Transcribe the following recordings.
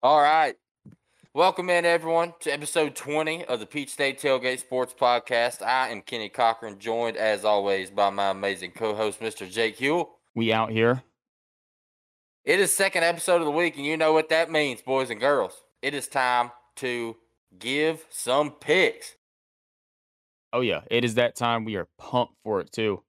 All right. Welcome in, everyone, to episode 20 of the Peach State Tailgate Sports Podcast. I am Kenny Cochran, joined as always by my amazing co host, Mr. Jake Huell. We out here. It is second episode of the week, and you know what that means, boys and girls. It is time to give some picks. Oh, yeah. It is that time. We are pumped for it, too.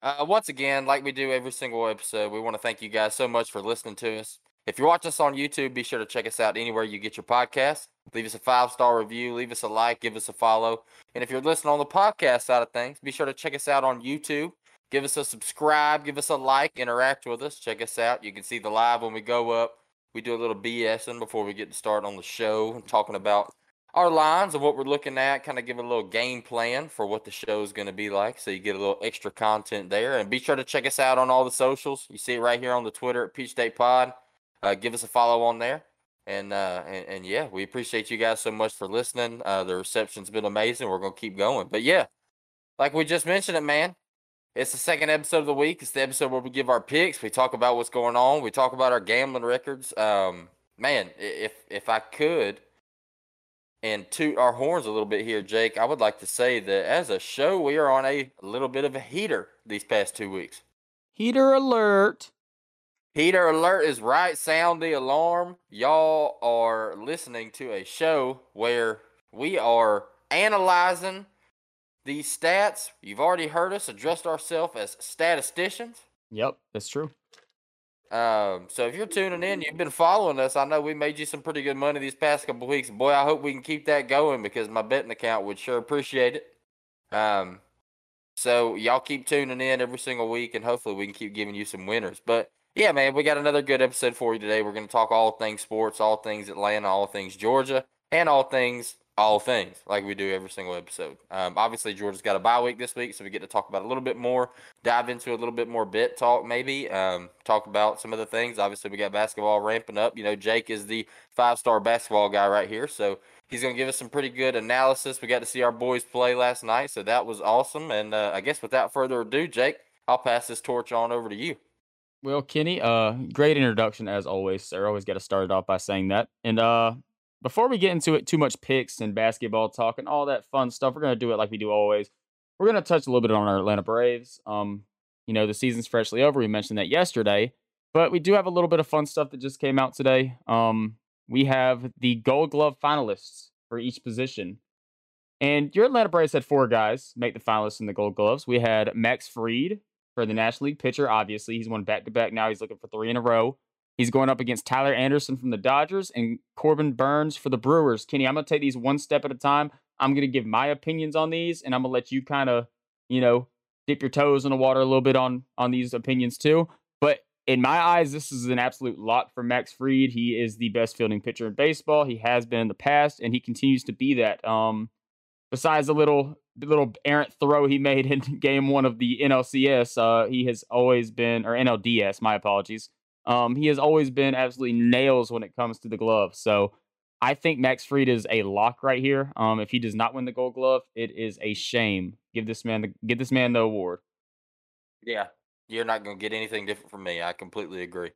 Uh, once again, like we do every single episode, we want to thank you guys so much for listening to us. If you're watching us on YouTube, be sure to check us out anywhere you get your podcast. Leave us a five star review, leave us a like, give us a follow. And if you're listening on the podcast side of things, be sure to check us out on YouTube. Give us a subscribe, give us a like, interact with us. Check us out. You can see the live when we go up. We do a little BSing before we get to start on the show and talking about our lines and what we're looking at, kind of give a little game plan for what the show is going to be like. So you get a little extra content there. And be sure to check us out on all the socials. You see it right here on the Twitter at Peach State Pod uh, give us a follow on there. And, uh, and and yeah, we appreciate you guys so much for listening. Uh, the reception's been amazing. We're gonna keep going. But yeah, like we just mentioned it, man. It's the second episode of the week. It's the episode where we give our picks. We talk about what's going on. We talk about our gambling records. Um, man, if if I could and toot our horns a little bit here, Jake, I would like to say that as a show, we are on a, a little bit of a heater these past two weeks. Heater alert. Heater alert is right. Sound the alarm. Y'all are listening to a show where we are analyzing these stats. You've already heard us address ourselves as statisticians. Yep, that's true. Um, so if you're tuning in, you've been following us. I know we made you some pretty good money these past couple weeks. Boy, I hope we can keep that going because my betting account would sure appreciate it. Um, so y'all keep tuning in every single week, and hopefully we can keep giving you some winners. But yeah, man, we got another good episode for you today. We're going to talk all things sports, all things Atlanta, all things Georgia, and all things, all things, like we do every single episode. Um, obviously, Georgia's got a bye week this week, so we get to talk about a little bit more, dive into a little bit more bit talk, maybe, um, talk about some of the things. Obviously, we got basketball ramping up. You know, Jake is the five star basketball guy right here, so he's going to give us some pretty good analysis. We got to see our boys play last night, so that was awesome. And uh, I guess without further ado, Jake, I'll pass this torch on over to you. Well, Kenny, uh, great introduction as always, sir. Always got to start off by saying that. And uh, before we get into it, too much picks and basketball talk and all that fun stuff, we're gonna do it like we do always. We're gonna touch a little bit on our Atlanta Braves. Um, you know, the season's freshly over. We mentioned that yesterday, but we do have a little bit of fun stuff that just came out today. Um, we have the Gold Glove finalists for each position. And your Atlanta Braves had four guys make the finalists in the Gold Gloves. We had Max Fried, for the National League pitcher. Obviously, he's won back to back now. He's looking for three in a row. He's going up against Tyler Anderson from the Dodgers and Corbin Burnes for the Brewers. Kenny, I'm going to take these one step at a time. I'm going to give my opinions on these, and I'm going to let you kind of, you know, dip your toes in the water a little bit on on these opinions too. But in my eyes, this is an absolute lock for Max Fried. He is the best fielding pitcher in baseball. He has been in the past, and he continues to be that. Um, besides a little the little errant throw he made in game one of the NLCS, uh, he has always been, or NLDS, my apologies. Um, he has always been absolutely nails when it comes to the glove. So I think Max Fried is a lock right here. Um, if he does not win the Gold Glove, it is a shame. Give this man the give this man the award. Yeah, you're not going to get anything different from me. I completely agree.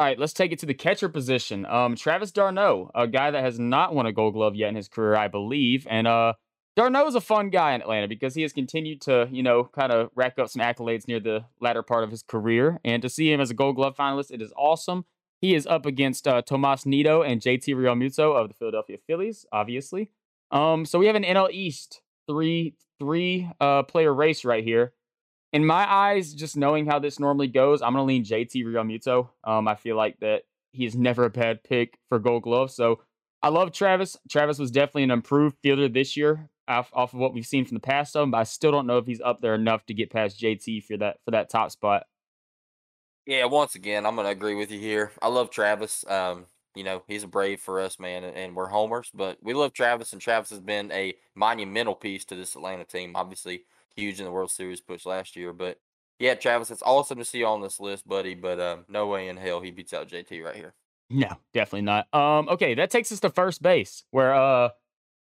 All right, let's take it to the catcher position. Um, Travis d'Arnaud, a guy that has not won a Gold Glove yet in his career, I believe, and uh, d'Arnaud is a fun guy in Atlanta because he has continued to, you know, kind of rack up some accolades near the latter part of his career. And to see him as a Gold Glove finalist, it is awesome. He is up against uh, Tomas Nido and JT Realmuto of the Philadelphia Phillies, obviously. Um, so we have an NL East three three uh, player race right here. In my eyes, just knowing how this normally goes, I'm gonna lean JT Realmuto. Um, I feel like that he's never a bad pick for Gold Glove. So I love Travis. Travis was definitely an improved fielder this year off, off of what we've seen from the past of him, but I still don't know if he's up there enough to get past JT for that for that top spot. Yeah, once again, I'm gonna agree with you here. I love Travis. Um, you know, he's a brave for us, man, and we're homers, but we love Travis, and Travis has been a monumental piece to this Atlanta team. Obviously, huge in the World Series push last year, but yeah, Travis, it's awesome to see you on this list, buddy. But um, no way in hell he beats out JT right here. No, definitely not. Um, okay, that takes us to first base, where uh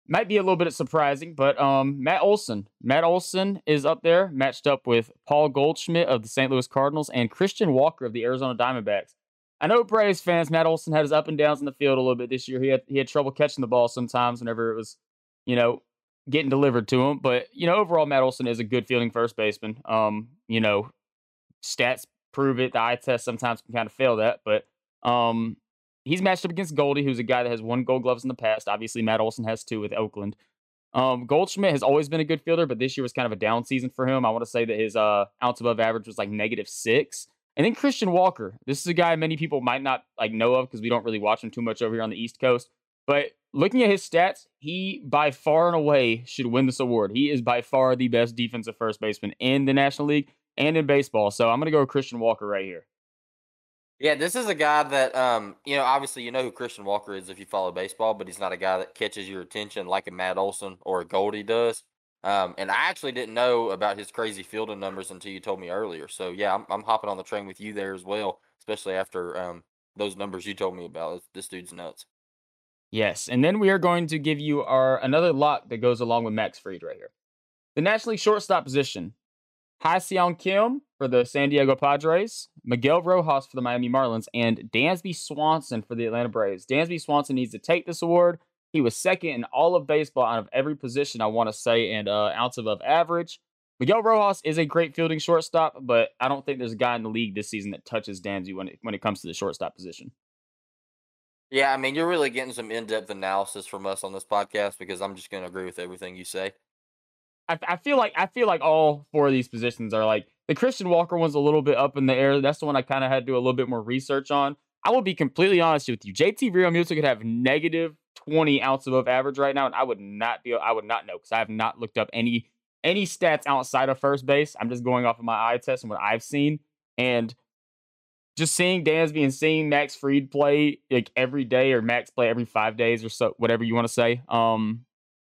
might be a little bit surprising, but um, Matt Olson. Matt Olson is up there, matched up with Paul Goldschmidt of the St. Louis Cardinals and Christian Walker of the Arizona Diamondbacks. I know Braves fans, Matt Olson had his up and downs in the field a little bit this year. He had he had trouble catching the ball sometimes whenever it was, you know, getting delivered to him. But you know, overall, Matt Olson is a good fielding first baseman. Um, you know, stats prove it. The eye test sometimes can kind of fail that, but um, he's matched up against Goldie, who's a guy that has won Gold Gloves in the past. Obviously, Matt Olson has two with Oakland. Um, Goldschmidt has always been a good fielder, but this year was kind of a down season for him. I want to say that his uh outs above average was like negative six. And then Christian Walker. This is a guy many people might not like know of because we don't really watch him too much over here on the East Coast. But looking at his stats, he by far and away should win this award. He is by far the best defensive first baseman in the National League and in baseball. So I'm gonna go with Christian Walker right here. Yeah, this is a guy that um, you know, obviously you know who Christian Walker is if you follow baseball, but he's not a guy that catches your attention like a Matt Olson or a Goldie does. Um, and I actually didn't know about his crazy fielding numbers until you told me earlier. So yeah, I'm, I'm hopping on the train with you there as well, especially after um, those numbers you told me about. This dude's nuts. Yes, and then we are going to give you our another lock that goes along with Max Fried right here. The National League shortstop position. Ha-Seong Kim for the San Diego Padres, Miguel Rojas for the Miami Marlins, and Dansby Swanson for the Atlanta Braves. Dansby Swanson needs to take this award. He was second in all of baseball out of every position, I want to say, and uh, outs above average. Miguel Rojas is a great fielding shortstop, but I don't think there's a guy in the league this season that touches Dansby when it, when it comes to the shortstop position. Yeah, I mean, you're really getting some in depth analysis from us on this podcast because I'm just going to agree with everything you say. I, I feel like I feel like all four of these positions are like the Christian Walker one's a little bit up in the air. That's the one I kind of had to do a little bit more research on. I will be completely honest with you. JT Realmuto could have negative 20 outs above average right now, and I would not be I would not know because I have not looked up any any stats outside of first base. I'm just going off of my eye test and what I've seen. And just seeing Dansby and seeing Max Fried play like every day or Max play every five days or so, whatever you want to say. Um,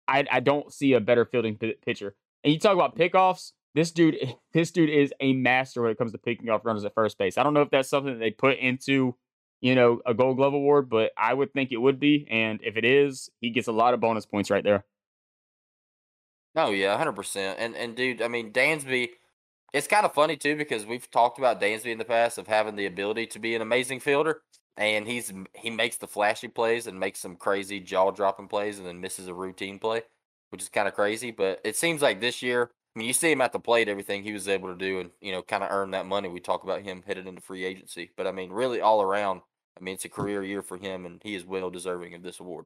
I I don't see a better fielding p- pitcher. And you talk about pickoffs. This dude, this dude is a master when it comes to picking off runners at first base. I don't know if that's something that they put into you know, a gold glove award, but I would think it would be. And if it is, he gets a lot of bonus points right there. Oh yeah, hundred percent. And and dude, I mean Dansby, it's kind of funny too because we've talked about Dansby in the past of having the ability to be an amazing fielder, and he's he makes the flashy plays and makes some crazy jaw dropping plays and then misses a routine play, which is kind of crazy. But it seems like this year, I mean, you see him at the plate, everything he was able to do, and you know, kind of earn that money. We talk about him headed into free agency, but I mean, really all around, I mean, it's a career year for him, and he is well deserving of this award.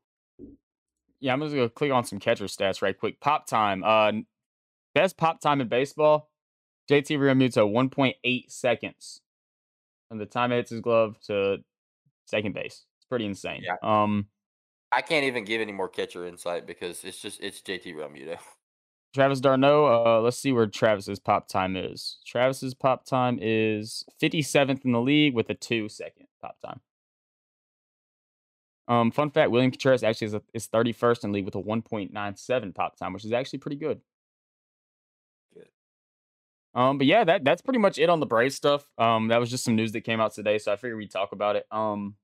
Yeah, I'm just gonna click on some catcher stats right quick. Pop time, uh, best pop time in baseball. JT Realmuto, 1.8 seconds from the time it hits his glove to second base. It's pretty insane. Yeah. Um, I can't even give any more catcher insight because it's just it's JT Realmuto. Travis d'Arnaud, uh, let's see where Travis's pop time is. Travis's pop time is 57th in the league with a two second pop time. Um, fun fact: William Contreras actually is, a, is 31st in league with a 1.97 pop time, which is actually pretty good. Good. Um, but yeah, that that's pretty much it on the Braves stuff. Um, that was just some news that came out today, so I figured we'd talk about it. Um,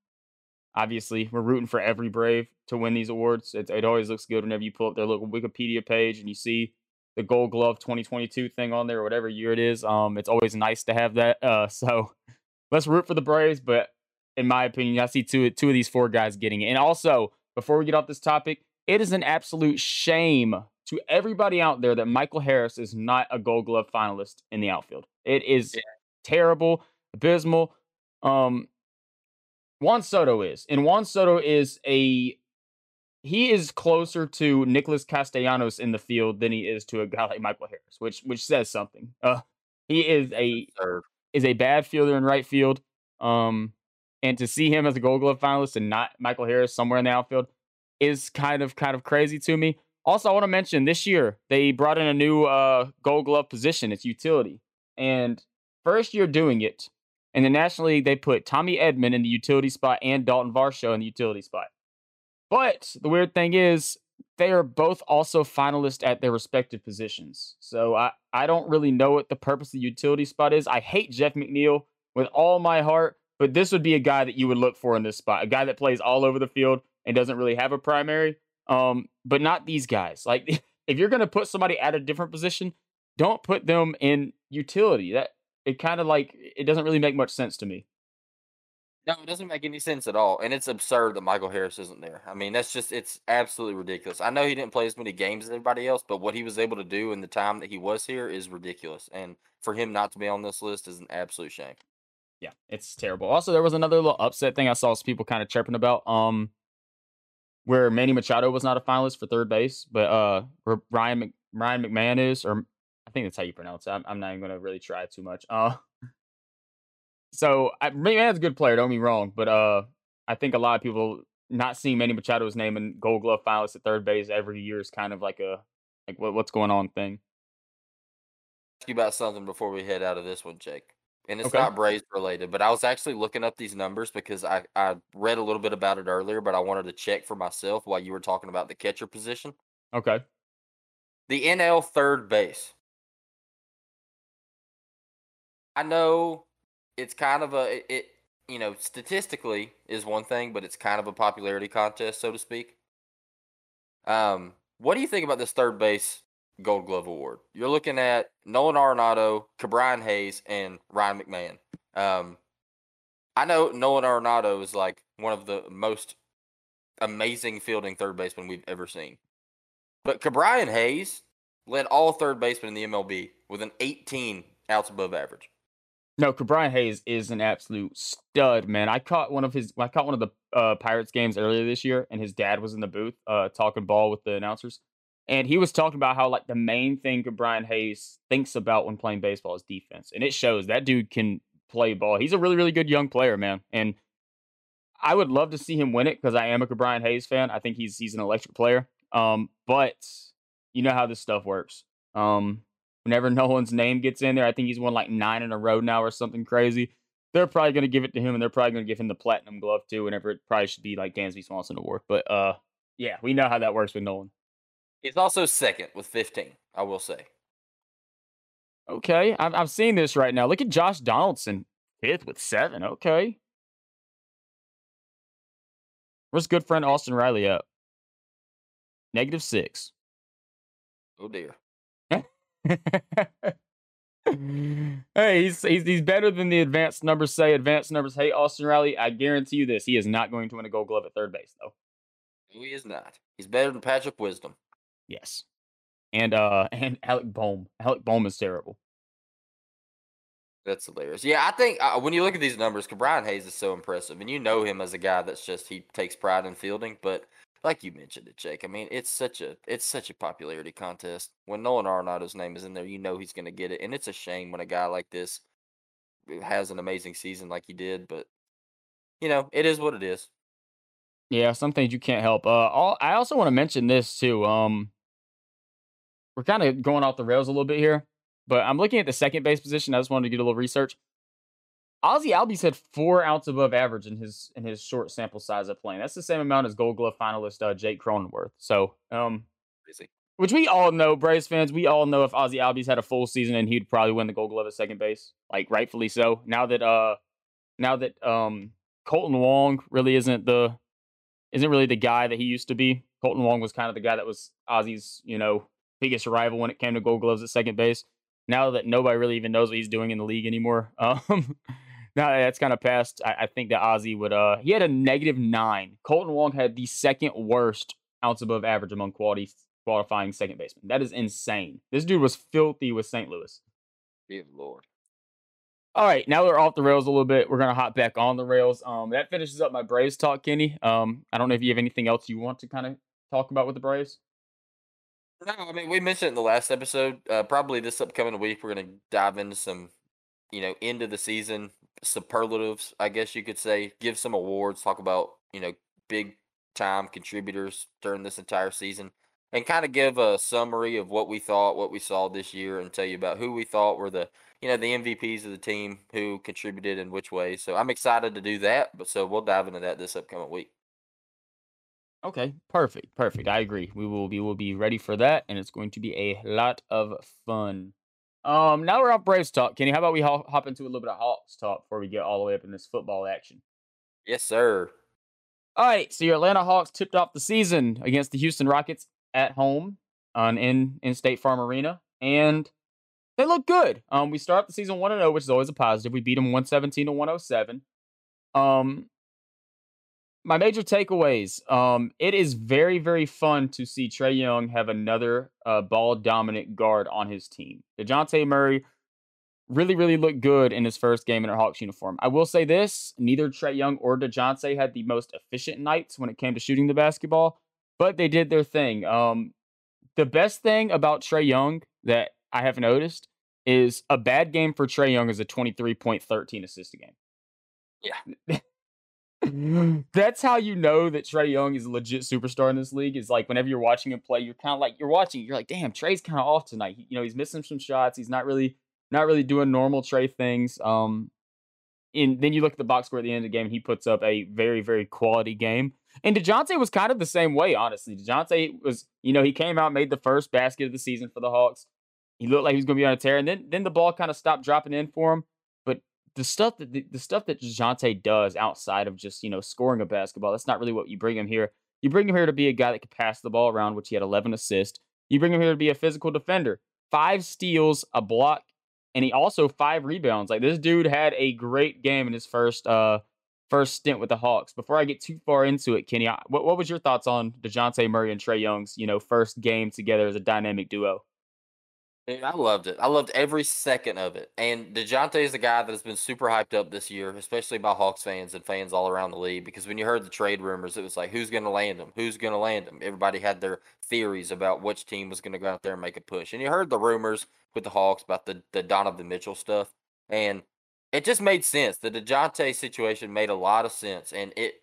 obviously, we're rooting for every Brave to win these awards. It, it always looks good whenever you pull up their little Wikipedia page and you see the Gold Glove 2022 thing on there, or whatever year it is. Um, it's always nice to have that. Uh, so let's root for the Braves, but in my opinion. I see two two of these four guys getting it. And also, before we get off this topic, it is an absolute shame to everybody out there that Michael Harris is not a Gold Glove finalist in the outfield. It is yeah. terrible, abysmal. Um, Juan Soto is, and Juan Soto is a he is closer to Nicholas Castellanos in the field than he is to a guy like Michael Harris, which which says something. Uh, he is a is a bad fielder in right field. Um, and to see him as a Gold Glove finalist and not Michael Harris somewhere in the outfield is kind of kind of crazy to me. Also, I want to mention this year they brought in a new uh, Gold Glove position. It's utility, and first year doing it in the National League, they put Tommy Edman in the utility spot and Dalton Varsho in the utility spot. But the weird thing is, they are both also finalists at their respective positions. So I, I don't really know what the purpose of the utility spot is. I hate Jeff McNeil with all my heart, but this would be a guy that you would look for in this spot, a guy that plays all over the field and doesn't really have a primary. Um, but not these guys. Like if you're going to put somebody at a different position, don't put them in utility. That it kind of like it doesn't really make much sense to me. No, it doesn't make any sense at all, and it's absurd that Michael Harris isn't there. I mean, that's just it's absolutely ridiculous. I know he didn't play as many games as everybody else, but what he was able to do in the time that he was here is ridiculous. And for him not to be on this list is an absolute shame. Yeah, it's terrible. Also, there was another little upset thing I saw some people kind of chirping about. Um, where Manny Machado was not a finalist for third base, but uh, where Ryan Mc, Ryan McMahon is, or I think that's how you pronounce it. I'm, I'm not even gonna really try too much. Uh, so I, McMahon's a good player. Don't me wrong, but uh, I think a lot of people not seeing Manny Machado's name in Gold Glove finalists at third base every year is kind of like a like what, what's going on thing. Ask you about something before we head out of this one, Jake. And it's Okay. not Braves related, but I was actually looking up these numbers because I, I read a little bit about it earlier, but I wanted to check for myself while you were talking about the catcher position. Okay. The NL third base. I know it's kind of a it, it you know statistically is one thing, but it's kind of a popularity contest, so to speak. Um, what do you think about this third base Gold Glove award? You're looking at Nolan Arenado, Ke'Bryan Hayes, and Ryan McMahon. Um, I know Nolan Arenado is like one of the most amazing fielding third basemen we've ever seen. But Ke'Bryan Hayes led all third basemen in the MLB with an 18 outs above average. No, Brian Hayes is an absolute stud, man. I caught one of his I caught one of the uh, Pirates games earlier this year, and his dad was in the booth uh, talking ball with the announcers, and he was talking about how like the main thing Brian Hayes thinks about when playing baseball is defense, and it shows. That dude can play ball. He's a really really good young player, man, and I would love to see him win it because I am a Brian Hayes fan. I think he's he's an electric player. Um, but you know how this stuff works. Um, whenever Nolan's name gets in there, I think he's won like nine in a row now or something crazy. They're probably going to give it to him, and they're probably going to give him the platinum glove too. Whenever it probably should be like Dansby Swanson Award, but uh, yeah, we know how that works with Nolan. He's also second with 15, I will say. Okay, I'm I'm seeing this right now. Look at Josh Donaldson, fifth with seven. Okay, where's good friend Austin Riley up? Negative six. Oh dear. hey, he's, he's he's better than the advanced numbers say. Advanced numbers hate Austin Riley. I guarantee you this: he is not going to win a Gold Glove at third base, though. No, he is not. He's better than Patrick Wisdom. Yes, and uh, and Alec Bohm. Alec Bohm is terrible. That's hilarious. Yeah, I think uh, when you look at these numbers, Brian Hayes is so impressive, and you know him as a guy that's just he takes pride in fielding. But like you mentioned it, Jake. I mean, it's such a it's such a popularity contest. When Nolan Arenado's name is in there, you know he's going to get it, and it's a shame when a guy like this has an amazing season like he did. But you know, it is what it is. Yeah, some things you can't help. Uh, all, I also want to mention this too. Um, we're kind of going off the rails a little bit here, but I'm looking at the second base position. I just wanted to get a little research. Ozzy Albies had four outs above average in his in his short sample size of playing. That's the same amount as Gold Glove finalist uh, Jake Cronenworth. So, um, Crazy. which we all know, Braves fans, we all know if Ozzy Albies had a full season, and he'd probably win the Gold Glove at second base, like rightfully so. Now that uh, now that um, Kolten Wong really isn't the isn't really the guy that he used to be. Kolten Wong was kind of the guy that was Ozzy's, you know, biggest rival when it came to Gold Gloves at second base. Now that nobody really even knows what he's doing in the league anymore, um, now that that's kind of passed. I, I think that Ozzy would. Uh, he had a negative nine. Kolten Wong had the second worst outs above average among quality qualifying second basemen. That is insane. This dude was filthy with St. Louis. Good lord. All right, now we're off the rails a little bit. We're gonna hop back on the rails. Um, that finishes up my Braves talk, Kenny. Um, I don't know if you have anything else you want to kind of talk about with the Braves. No, I mean we mentioned in the last episode. Uh, probably this upcoming week we're gonna dive into some, you know, end of the season superlatives. I guess you could say. Give some awards. Talk about you know big time contributors during this entire season, and kind of give a summary of what we thought, what we saw this year, and tell you about who we thought were the you know the MVPs of the team who contributed in which way. So I'm excited to do that. But so we'll dive into that this upcoming week. Okay, perfect, perfect. I agree. We will be will be ready for that, and it's going to be a lot of fun. Um, now we're on Braves talk, Kenny. How about we hop, hop into a little bit of Hawks talk before we get all the way up in this football action? Yes, sir. All right, so your Atlanta Hawks tipped off the season against the Houston Rockets at home on in in State Farm Arena, and they look good. Um, we start the season one and zero, which is always a positive. We beat them one seventeen to one hundred seven. Um, my major takeaways. Um, it is very, very fun to see Trae Young have another uh, ball dominant guard on his team. DeJounte Murray really, really looked good in his first game in a Hawks uniform. I will say this neither Trae Young or DeJounte had the most efficient nights when it came to shooting the basketball, but they did their thing. Um, the best thing about Trae Young that I have noticed is a bad game for Trae Young is a 23.13 assist game. Yeah. That's how you know that Trae Young is a legit superstar in this league. Is like whenever you're watching him play, you're kind of like you're watching, you're like, damn, Trae's kind of off tonight. He, you know, he's missing some shots. He's not really not really doing normal Trae things. Um, and then you look at the box score at the end of the game, he puts up a very, very quality game. And DeJounte was kind of the same way, honestly. DeJounte was, you know, he came out, made the first basket of the season for the Hawks. He looked like he was going to be on a tear, and then then the ball kind of stopped dropping in for him the stuff that the, the stuff that Dejounte does outside of just you know scoring a basketball, that's not really what you bring him here. You bring him here to be a guy that could pass the ball around, which he had 11 assists. You bring him here to be a physical defender, five steals, a block, and he also five rebounds. Like this dude had a great game in his first uh first stint with the Hawks. Before I get too far into it, Kenny, what what was your thoughts on Dejounte Murray and Trae Young's you know first game together as a dynamic duo? Dude, I loved it. I loved every second of it. And DeJounte is a guy that has been super hyped up this year, especially by Hawks fans and fans all around the league. Because when you heard the trade rumors, it was like, who's going to land him? Who's going to land him? Everybody had their theories about which team was going to go out there and make a push. And you heard the rumors with the Hawks about the, the Donovan Mitchell stuff. And it just made sense. The DeJounte situation made a lot of sense. And it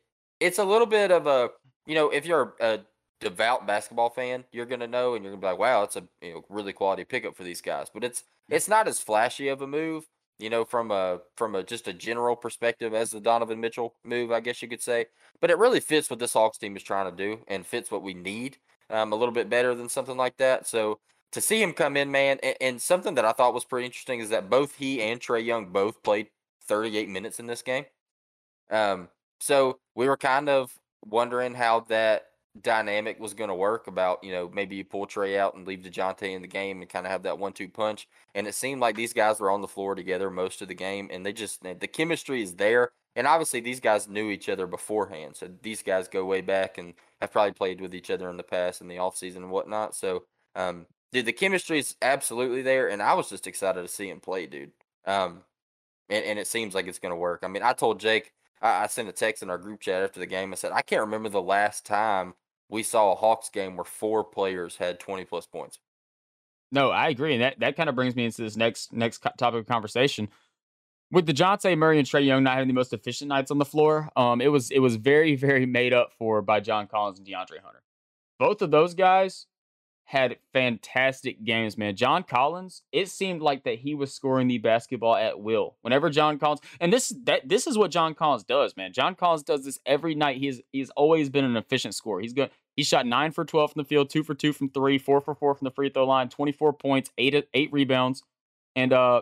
it's a little bit of a, you know, if you're a devout basketball fan, you're gonna know, and you're gonna be like, "Wow, it's a you know, really quality pickup for these guys." But it's it's not as flashy of a move, you know, from a from a just a general perspective as the Donovan Mitchell move, I guess you could say. But it really fits what this Hawks team is trying to do, and fits what we need um, a little bit better than something like that. So to see him come in, man, and, and something that I thought was pretty interesting is that both he and Trae Young both played 38 minutes in this game. Um, so we were kind of wondering how that dynamic was going to work about, you know, maybe you pull Trae out and leave DeJounte in the game and kind of have that one two punch. And it seemed like these guys were on the floor together most of the game and they just, the chemistry is there. And obviously, these guys knew each other beforehand. So these guys go way back and have probably played with each other in the past in the offseason and whatnot. So, um, dude, the chemistry is absolutely there. And I was just excited to see him play, dude. Um, and, and it seems like it's going to work. I mean, I told Jake, I, I sent a text in our group chat after the game. I said, I can't remember the last time we saw a Hawks game where four players had 20 plus points. No, I agree, and that, that kind of brings me into this next next topic of conversation. With the Dejounte Murray and Trae Young not having the most efficient nights on the floor, um, it was it was very very made up for by John Collins and DeAndre Hunter. Both of those guys had fantastic games, man. John Collins, it seemed like that he was scoring the basketball at will. Whenever John Collins, and this that this is what John Collins does, man. John Collins does this every night. He's he's always been an efficient scorer. He's good. He shot nine for twelve from the field, two for two from three, four for four from the free throw line, twenty four points, eight eight rebounds, and uh,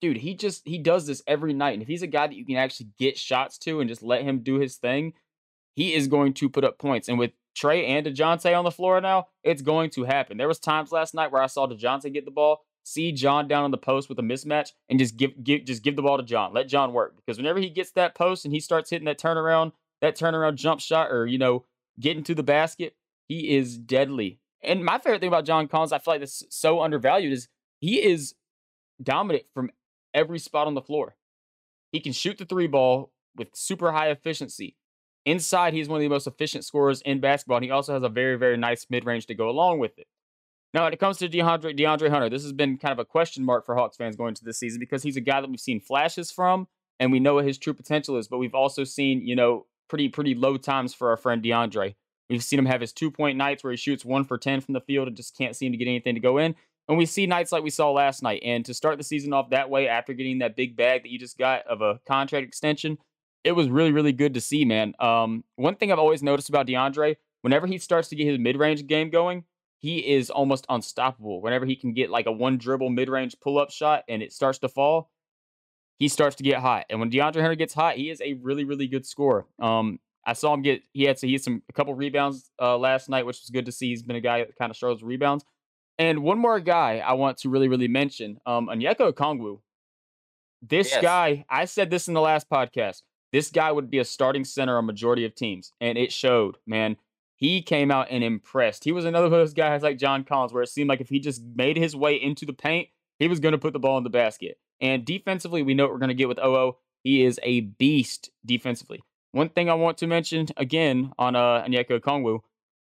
dude, he just he does this every night. And if he's a guy that you can actually get shots to and just let him do his thing, he is going to put up points. And with Trae and DeJounte on the floor now, it's going to happen. There was times last night where I saw DeJounte get the ball, see John down on the post with a mismatch, and just give, give just give the ball to John. Let John work. Because whenever he gets that post and he starts hitting that turnaround, that turnaround jump shot, or you know, getting to the basket, he is deadly. And my favorite thing about John Collins, I feel like this so undervalued, is he is dominant from every spot on the floor. He can shoot the three ball with super high efficiency. Inside, he's one of the most efficient scorers in basketball, and he also has a very, very nice mid range to go along with it. Now, when it comes to DeAndre, DeAndre Hunter, this has been kind of a question mark for Hawks fans going into this season because he's a guy that we've seen flashes from, and we know what his true potential is. But we've also seen, you know, pretty pretty low times for our friend DeAndre. We've seen him have his two point nights where he shoots one for ten from the field and just can't seem to get anything to go in. And we see nights like we saw last night. And to start the season off that way after getting that big bag that you just got of a contract extension, it was really, really good to see, man. Um, one thing I've always noticed about DeAndre, whenever he starts to get his mid range game going, he is almost unstoppable. Whenever he can get like a one dribble mid range pull up shot and it starts to fall, he starts to get hot. And when DeAndre Hunter gets hot, he is a really, really good scorer. Um, I saw him get he had he had some a couple rebounds uh, last night, which was good to see. He's been a guy that kind of struggles with rebounds. And one more guy I want to really, really mention, um, Onyeka Okongwu. This yes. guy, I said this in the last podcast this guy would be a starting center on majority of teams. And it showed, man. He came out and impressed. He was another of those guys like John Collins, where it seemed like if he just made his way into the paint, he was going to put the ball in the basket. And defensively, we know what we're going to get with OO. He is a beast defensively. One thing I want to mention again on uh, Okongwu,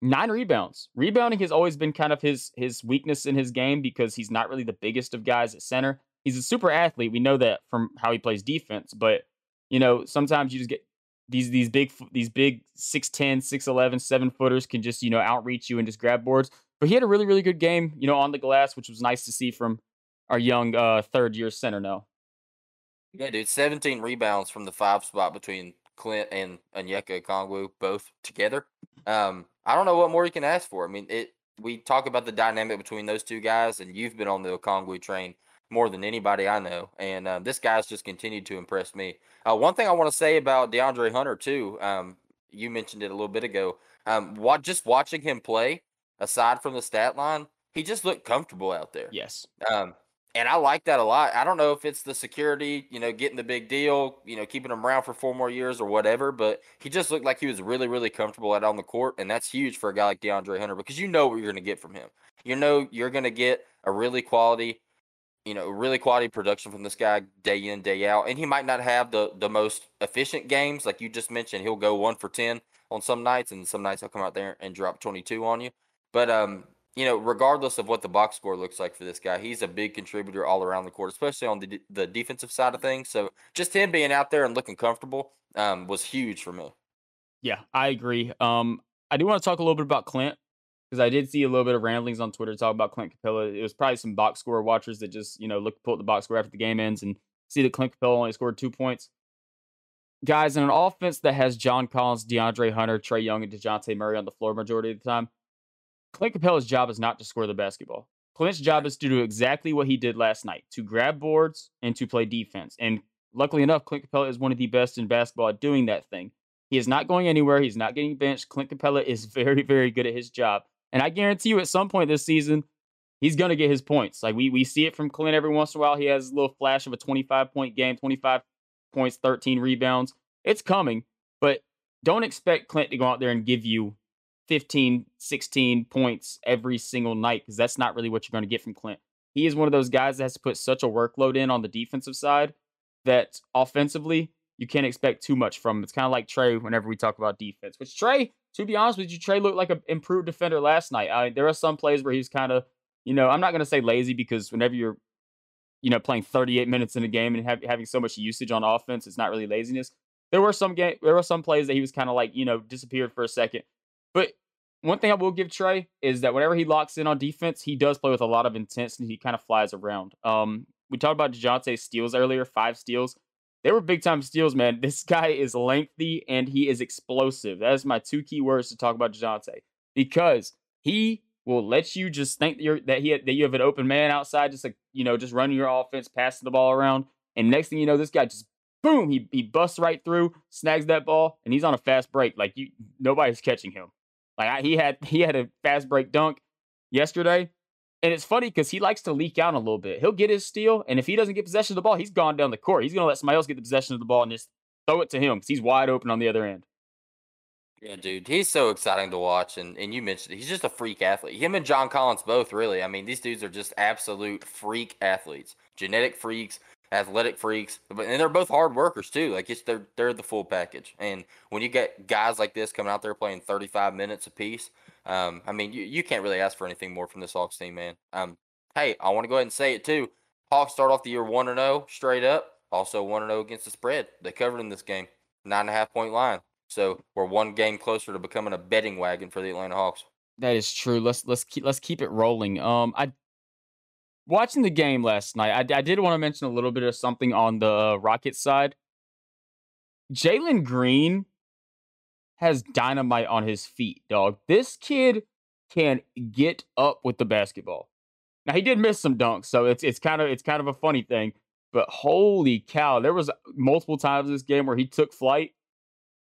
nine rebounds. Rebounding has always been kind of his his weakness in his game because he's not really the biggest of guys at center. He's a super athlete. We know that from how he plays defense, but you know, sometimes you just get these these big these big 6'10, 6'11, 7 footers can just, you know, outreach you and just grab boards. But he had a really, really good game, you know, on the glass, which was nice to see from our young uh, third year center now. Yeah, dude, 17 rebounds from the five spot between Clint and Onyeka Okongwu both together. Um, I don't know what more you can ask for. I mean, it. We talk about the dynamic between those two guys, and you've been on the Okongwu train more than anybody I know, and uh, this guy's just continued to impress me. Uh, one thing I want to say about DeAndre Hunter too. Um, you mentioned it a little bit ago. Um, what just watching him play, aside from the stat line, he just looked comfortable out there. Yes. Um, and I like that a lot. I don't know if it's the security, you know, getting the big deal, you know, keeping him around for four more years or whatever, but he just looked like he was really, really comfortable out on the court. And that's huge for a guy like DeAndre Hunter because you know what you're going to get from him. You know, you're going to get a really quality, you know, really quality production from this guy day in, day out. And he might not have the, the most efficient games. Like you just mentioned, he'll go one for 10 on some nights, and some nights he'll come out there and drop 22 on you. But, um, you know, regardless of what the box score looks like for this guy, he's a big contributor all around the court, especially on the the defensive side of things. So just him being out there and looking comfortable um, was huge for me. Yeah, I agree. Um, I do want to talk a little bit about Clint because I did see a little bit of ramblings on Twitter talking about Clint Capela. It was probably some box score watchers that just you know look pull up the box score after the game ends and see that Clint Capela only scored two points. Guys, in an offense that has John Collins, DeAndre Hunter, Trae Young, and Dejounte Murray on the floor majority of the time, Clint Capela's job is not to score the basketball. Clint's job is to do exactly what he did last night to grab boards and to play defense. And luckily enough, Clint Capela is one of the best in basketball at doing that thing. He is not going anywhere. He's not getting benched. Clint Capela is very, very good at his job. And I guarantee you, at some point this season, he's going to get his points. Like we we see it from Clint every once in a while. He has a little flash of a 25 point game, 25 points, 13 rebounds. It's coming, but don't expect Clint to go out there and give you 15, 16 points every single night because that's not really what you're going to get from Clint. He is one of those guys that has to put such a workload in on the defensive side that offensively, you can't expect too much from him. It's kind of like Trae whenever we talk about defense. Which Trae, to be honest with you, Trae looked like an improved defender last night. I, there are some plays where he's kind of, you know, I'm not going to say lazy because whenever you're, you know, playing 38 minutes in a game and have, having so much usage on offense, it's not really laziness. There were some game, there were some plays that he was kind of like, you know, disappeared for a second. But one thing I will give Trae is that whenever he locks in on defense, he does play with a lot of intensity. He kind of flies around. Um, we talked about Dejounte steals earlier, five steals. They were big time steals, man. This guy is lengthy and he is explosive. That is my two key words to talk about Dejounte because he will let you just think that, you're, that he that you have an open man outside, just like you know, just running your offense, passing the ball around, and next thing you know, this guy just boom, he he busts right through, snags that ball, and he's on a fast break. Like you, nobody's catching him. Like I, he had he had a fast break dunk yesterday, and it's funny because he likes to leak out a little bit. He'll get his steal, and if he doesn't get possession of the ball, he's gone down the court. He's gonna let somebody else get the possession of the ball and just throw it to him because he's wide open on the other end. Yeah, dude, he's so exciting to watch, and and you mentioned it, he's just a freak athlete. Him and John Collins both really. I mean, these dudes are just absolute freak athletes, genetic freaks athletic freaks, and they're both hard workers too. Like it's they're they're the full package. And when you get guys like this coming out there playing 35 minutes apiece, um, I mean you, you can't really ask for anything more from this Hawks team, man. Um, hey, I want to go ahead and say it too. Hawks start off the year one and zero straight up. Also one and zero against the spread. They covered in this game, nine and a half point line. So we're one game closer to becoming a betting wagon for the Atlanta Hawks. That is true. Let's let's keep let's keep it rolling. Um, I watching the game last night, I, I did want to mention a little bit of something on the uh, Rockets side. Jalen Green has dynamite on his feet, dog. This kid can get up with the basketball. Now he did miss some dunks, so it's it's kind of it's kind of a funny thing. But holy cow, there was multiple times in this game where he took flight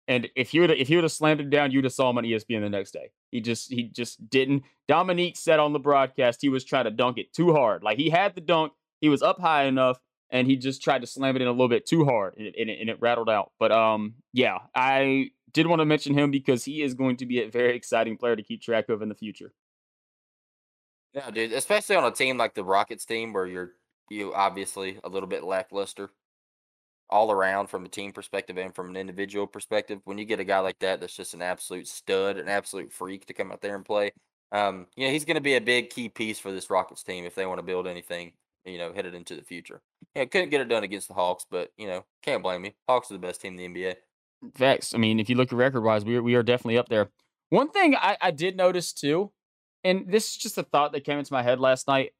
and if you would if you would have slammed it down, you'd have saw him on ESPN the next day. He just he just didn't. Dominique said on the broadcast he was trying to dunk it too hard. Like he had the dunk, he was up high enough, and he just tried to slam it in a little bit too hard, and it, and it, and it rattled out. But um, yeah, I did want to mention him because he is going to be a very exciting player to keep track of in the future. Yeah, dude, especially on a team like the Rockets team where you're you obviously a little bit lackluster all around from a team perspective and from an individual perspective. When you get a guy like that, that's just an absolute stud, an absolute freak to come out there and play. Um, you know, he's going to be a big key piece for this Rockets team if they want to build anything, you know, headed into the future. Yeah, couldn't get it done against the Hawks, but you know, can't blame me. Hawks are the best team in the NBA. Facts. I mean, if you look at record wise, we are, we are definitely up there. One thing I, I did notice too, and this is just a thought that came into my head last night.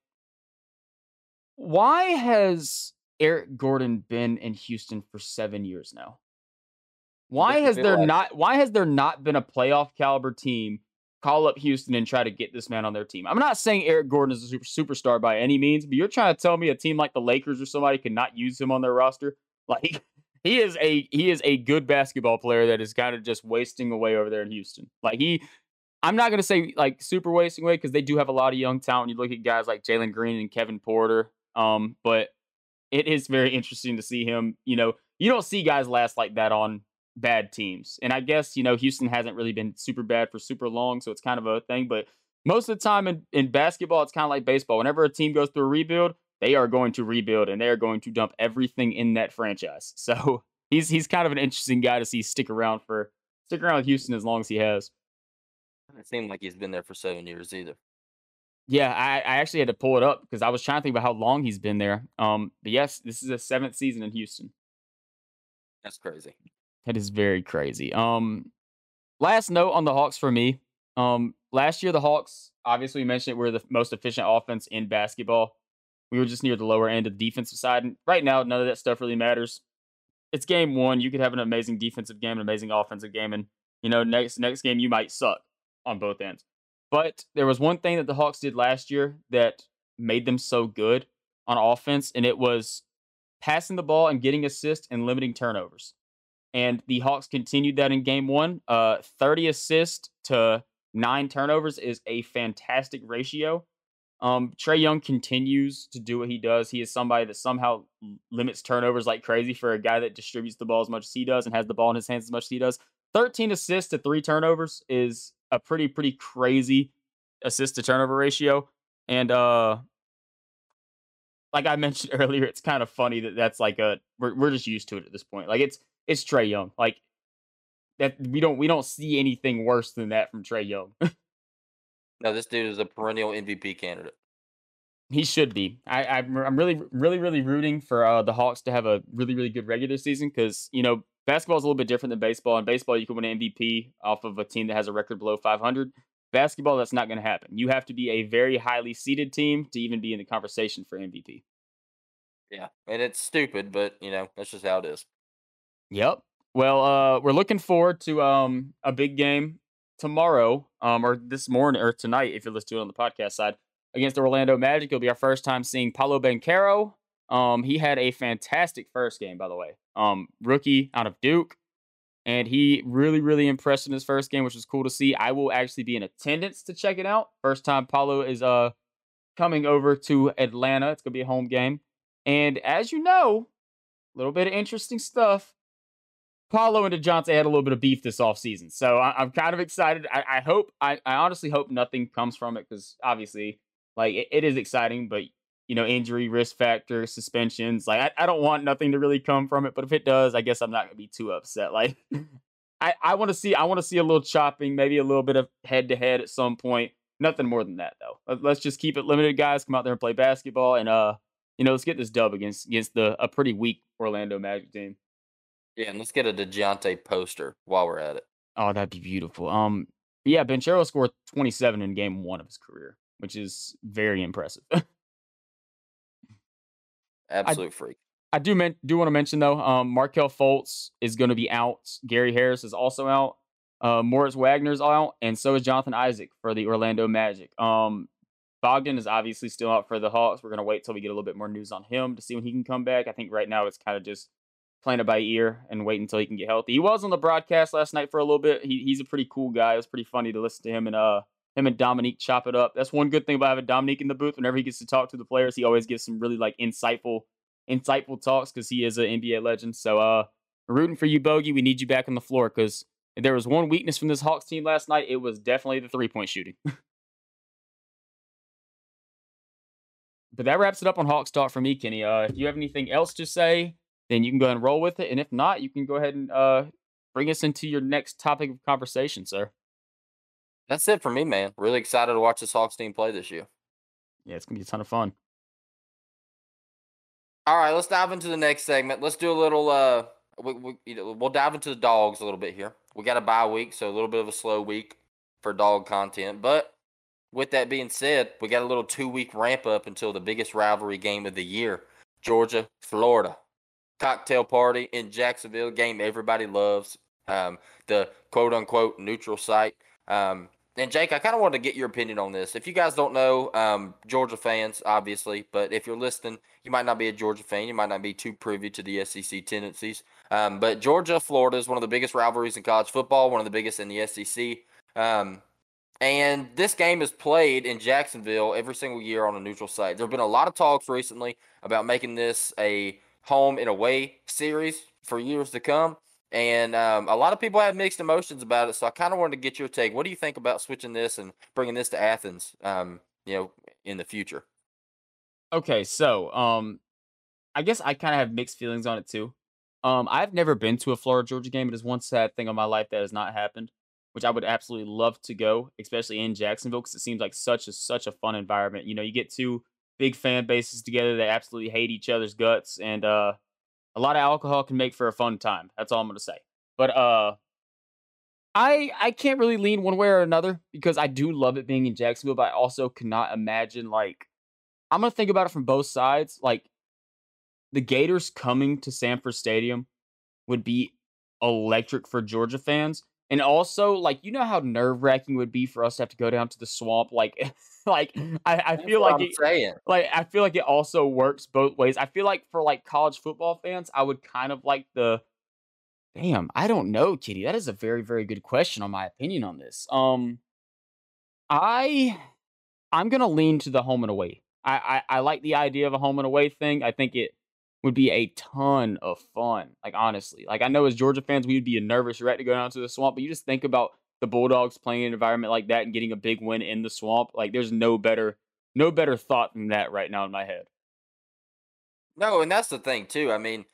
Why has Eric Gordon been in Houston for seven years now? Why has there like- not why has there not been a playoff caliber team call up Houston and try to get this man on their team? I'm not saying Eric Gordon is a super superstar by any means, but you're trying to tell me a team like the Lakers or somebody could not use him on their roster? Like he is a he is a good basketball player that is kind of just wasting away over there in Houston. Like he I'm not gonna say like super wasting away because they do have a lot of young talent. You look at guys like Jalen Green and Kevin Porter. Um, but it is very interesting to see him. You know, you don't see guys last like that on bad teams. And I guess, you know, Houston hasn't really been super bad for super long, so it's kind of a thing. But most of the time in, in basketball, it's kind of like baseball. Whenever a team goes through a rebuild, they are going to rebuild and they are going to dump everything in that franchise. So he's he's kind of an interesting guy to see stick around for stick around with Houston as long as he has. It seemed like he's been there for seven years either. Yeah, I, I actually had to pull it up because I was trying to think about how long he's been there. Um, but yes, this is a seventh season in Houston. That's crazy. That is very crazy. Um, last note on the Hawks for me. Um, last year the Hawks, obviously we mentioned were the most efficient offense in basketball. We were just near the lower end of the defensive side, and right now none of that stuff really matters. It's game one. You could have an amazing defensive game, an amazing offensive game, and you know next next game you might suck on both ends. But there was one thing that the Hawks did last year that made them so good on offense, and it was passing the ball and getting assists and limiting turnovers. And the Hawks continued that in game one. Uh, 30 assists to nine turnovers is a fantastic ratio. Um, Trae Young continues to do what he does. He is somebody that somehow limits turnovers like crazy for a guy that distributes the ball as much as he does and has the ball in his hands as much as he does. 13 assists to three turnovers is a pretty pretty crazy assist to turnover ratio, and uh, like I mentioned earlier, it's kind of funny that that's like a we're we're just used to it at this point. Like it's it's Trae Young. Like that we don't we don't see anything worse than that from Trae Young. no, this dude is a perennial MVP candidate. He should be. I, I'm I'm really really really rooting for uh, the Hawks to have a really really good regular season because you know basketball is a little bit different than baseball. In baseball, you can win an MVP off of a team that has a record below 500. Basketball, that's not going to happen. You have to be a very highly seeded team to even be in the conversation for MVP. Yeah, and it's stupid, but you know that's just how it is. Yep. Well, uh, we're looking forward to um a big game tomorrow, um, or this morning or tonight if you're listening to it on the podcast side against the Orlando Magic. It'll be our first time seeing Paolo Banchero. Um, he had a fantastic first game, by the way. Um, rookie out of Duke, and he really, really impressed in his first game, which was cool to see. I will actually be in attendance to check it out. First time Paolo is uh coming over to Atlanta. It's gonna be a home game, and as you know, a little bit of interesting stuff. Paolo and DeJounte had a little bit of beef this offseason. So I, am kind of excited. I, I hope, I, I, honestly hope nothing comes from it because obviously, like, it, it is exciting, but you know, injury risk factor, suspensions. Like, I, I don't want nothing to really come from it, but if it does, I guess I'm not gonna be too upset. Like, I, I want to see, I want to see a little chopping, maybe a little bit of head to head at some point. Nothing more than that, though. Let's just keep it limited, guys. Come out there and play basketball, and uh, you know, let's get this dub against against the a pretty weak Orlando Magic team. Yeah, and let's get a Dejounte poster while we're at it. Oh, that'd be beautiful. Um, yeah, Banchero scored 27 in game one of his career, which is very impressive. Absolute I, freak. I do men- do want to mention though, um, Markelle Fultz is going to be out. Gary Harris is also out. Uh, Moritz Wagner's out, and so is Jonathan Isaac for the Orlando Magic. Um, Bogdan is obviously still out for the Hawks. We're going to wait till we get a little bit more news on him to see when he can come back. I think right now it's kind of just playing it by ear and wait until he can get healthy. He was on the broadcast last night for a little bit. He, he's a pretty cool guy. It was pretty funny to listen to him and uh him and Dominique chop it up. That's one good thing about having Dominique in the booth. Whenever he gets to talk to the players, he always gives some really like insightful insightful talks because he is an NBA legend. So, uh, rooting for you, Bogey. We need you back on the floor because if there was one weakness from this Hawks team last night, it was definitely the three point shooting. but that wraps it up on Hawks talk for me, Kenny. Uh, if you have anything else to say, then you can go ahead and roll with it. And if not, you can go ahead and uh, bring us into your next topic of conversation, sir. That's it for me, man. Really excited to watch this Hawks team play this year. Yeah, it's gonna be a ton of fun. All right, let's dive into the next segment. Let's do a little. Uh, we, we, you know, we'll dive into the dogs a little bit here. We got a bye week, so a little bit of a slow week for dog content. But with that being said, we got a little two week ramp up until the biggest rivalry game of the year Georgia, Florida. Cocktail party in Jacksonville, game everybody loves. Um, the quote unquote neutral site. Um, and Jake, I kind of wanted to get your opinion on this. If you guys don't know, um, Georgia fans, obviously, but if you're listening, you might not be a Georgia fan. You might not be too privy to the SEC tendencies. Um, but Georgia, Florida is one of the biggest rivalries in college football, one of the biggest in the SEC. Um, and this game is played in Jacksonville every single year on a neutral site. There have been a lot of talks recently about making this a home and away series for years to come. And um, a lot of people have mixed emotions about it. So I kind of wanted to get your take. What do you think about switching this and bringing this to Athens, um, you know, in the future? Okay, so um, I guess I kind of have mixed feelings on it too. Um, I've never been to a Florida Georgia game. It is one sad thing in my life that has not happened, which I would absolutely love to go, especially in Jacksonville, because it seems like such a such a fun environment. You know, you get two big fan bases together that absolutely hate each other's guts, and uh, a lot of alcohol can make for a fun time. That's all I'm gonna say. But uh, I I can't really lean one way or another because I do love it being in Jacksonville, but I also cannot imagine like I'm gonna think about it from both sides. Like the Gators coming to Sanford Stadium would be electric for Georgia fans. And also, like, you know how nerve wracking would be for us to have to go down to the swamp. Like, like I, I feel like it, saying. like I feel like it also works both ways. I feel like for like college football fans, I would kind of like the damn, I don't know, Kitty. That is a very, very good question on my opinion on this. Um I I'm gonna lean to the home and away. I, I, I like the idea of a home and away thing. I think it would be a ton of fun. Like honestly, like I know as Georgia fans, we would be a nervous wreck to go down to the swamp, but you just think about the Bulldogs playing in an environment like that and getting a big win in the swamp. Like there's no better, no better thought than that right now in my head. No, and that's the thing too. I mean,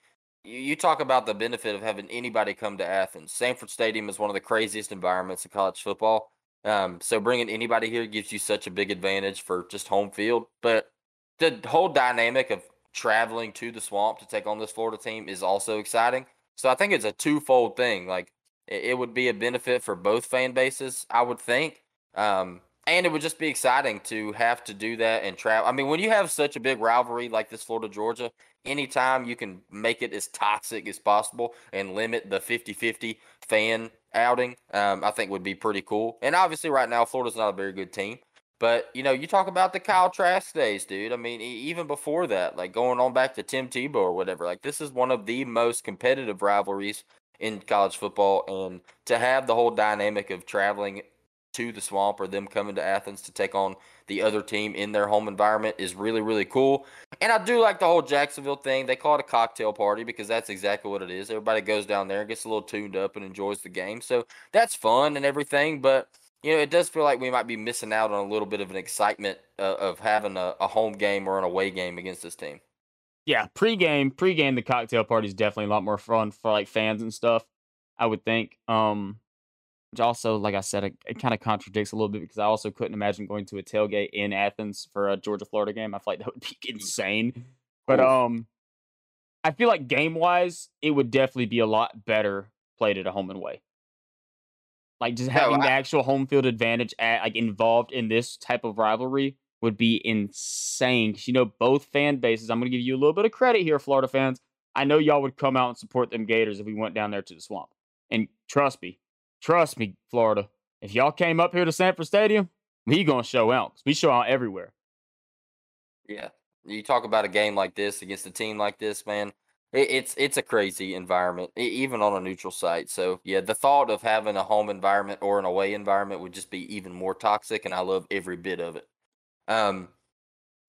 you, you talk about the benefit of having anybody come to Athens. Sanford Stadium is one of the craziest environments in college football. Um, so bringing anybody here gives you such a big advantage for just home field. But the whole dynamic of traveling to the swamp to take on this Florida team is also exciting. So I think it's a twofold thing. Like it, it would be a benefit for both fan bases, I would think. Um, and it would just be exciting to have to do that and travel. I mean, when you have such a big rivalry like this Florida Georgia, anytime you can make it as toxic as possible and limit the 50 50 fan outing, um, I think would be pretty cool. And obviously, right now, Florida's not a very good team. But you know, you talk about the Kyle Trask days, dude. I mean, even before that, like going on back to Tim Tebow or whatever. Like this is one of the most competitive rivalries in college football, and to have the whole dynamic of traveling to the swamp or them coming to Athens to take on the other team in their home environment is really really cool. And I do like the whole Jacksonville thing. They call it a cocktail party because that's exactly what it is. Everybody goes down there and gets a little tuned up and enjoys the game. So that's fun and everything, but you know, it does feel like we might be missing out on a little bit of an excitement uh, of having a, a, home game or an away game against this team. Yeah, pregame, pregame, the cocktail party is definitely a lot more fun for like fans and stuff. I would think. Um, which also, like I said, it, it kind of contradicts a little bit because I also couldn't imagine going to a tailgate in Athens for a Georgia Florida game. I feel like that would be insane. But um, I feel like game wise, it would definitely be a lot better played at a home and away. Like just having no, I, the actual home field advantage at, like involved in this type of rivalry would be insane. You know, both fan bases. I'm gonna give you a little bit of credit here, Florida fans. I know y'all would come out and support them Gators if we went down there to the swamp. And trust me, trust me, Florida. If y'all came up here to Sanford Stadium, we gonna show out. We show out everywhere. Yeah, you talk about a game like this against a team like this, man it's it's a crazy environment, even on a neutral site. So yeah, the thought of having a home environment or an away environment would just be even more toxic, and I love every bit of it. Um,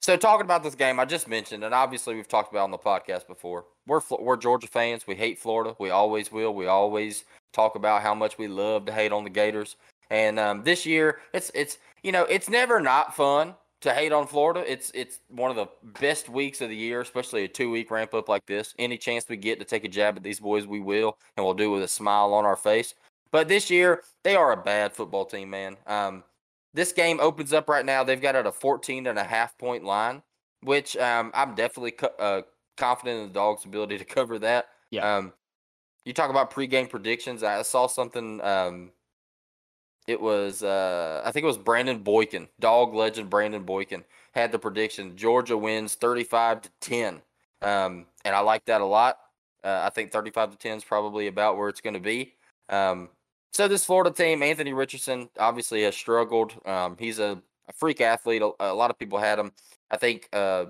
So talking about this game, I just mentioned, and obviously we've talked about on the podcast before. We're we're Georgia fans. We hate Florida. We always will. We always talk about how much we love to hate on the Gators. And um, this year, it's it's you know it's never not fun to hate on Florida. It's it's one of the best weeks of the year, especially a two week ramp up like this. Any chance we get to take a jab at these boys, we will, and we'll do it with a smile on our face. But this year, they are a bad football team, man. Um, this game opens up right now. They've got at a 14 and a half point line, which um, I'm definitely co- uh, confident in the dog's ability to cover that. Yeah. Um, you talk about pregame predictions. I saw something. It was, uh, I think it was Brandon Boykin, dog legend Brandon Boykin, had the prediction Georgia wins 35 to 10. Um, and I like that a lot. Uh, I think 35 to 10 is probably about where it's going to be. Um, so this Florida team, Anthony Richardson, obviously has struggled. Um, he's a, a, freak athlete. A, a, lot of people had him. I think uh,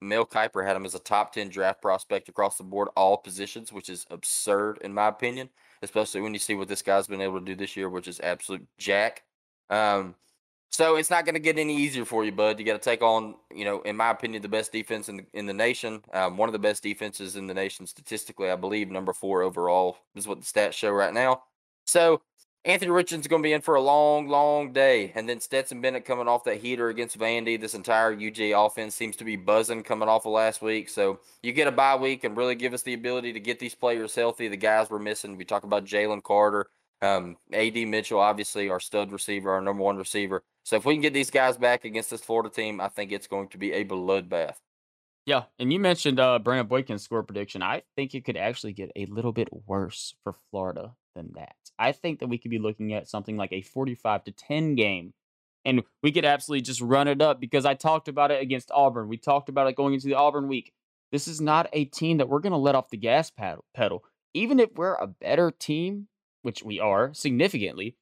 Mel Kiper had him as a top ten draft prospect across the board, all positions, which is absurd in my opinion. Especially when you see what this guy's been able to do this year, which is absolute jack. Um, so it's not going to get any easier for you, bud. You got to take on, you know, in my opinion, the best defense in the, in the nation. Um, one of the best defenses in the nation statistically, I believe, number four overall is what the stats show right now. So Anthony Richardson's going to be in for a long, long day. And then Stetson Bennett coming off that heater against Vandy. This entire UGA offense seems to be buzzing coming off of last week. So you get a bye week and really give us the ability to get these players healthy. The guys we're missing. We talk about Jalen Carter, um, AD Mitchell, obviously our stud receiver, our number one receiver. So if we can get these guys back against this Florida team, I think it's going to be a bloodbath. Yeah, and you mentioned uh, Brandon Boykin's score prediction. I think it could actually get a little bit worse for Florida than that. I think that we could be looking at something like a 45 to 10 game. And we could absolutely just run it up because I talked about it against Auburn. We talked about it going into the Auburn week. This is not a team that we're going to let off the gas pedal. Even if we're a better team, which we are significantly,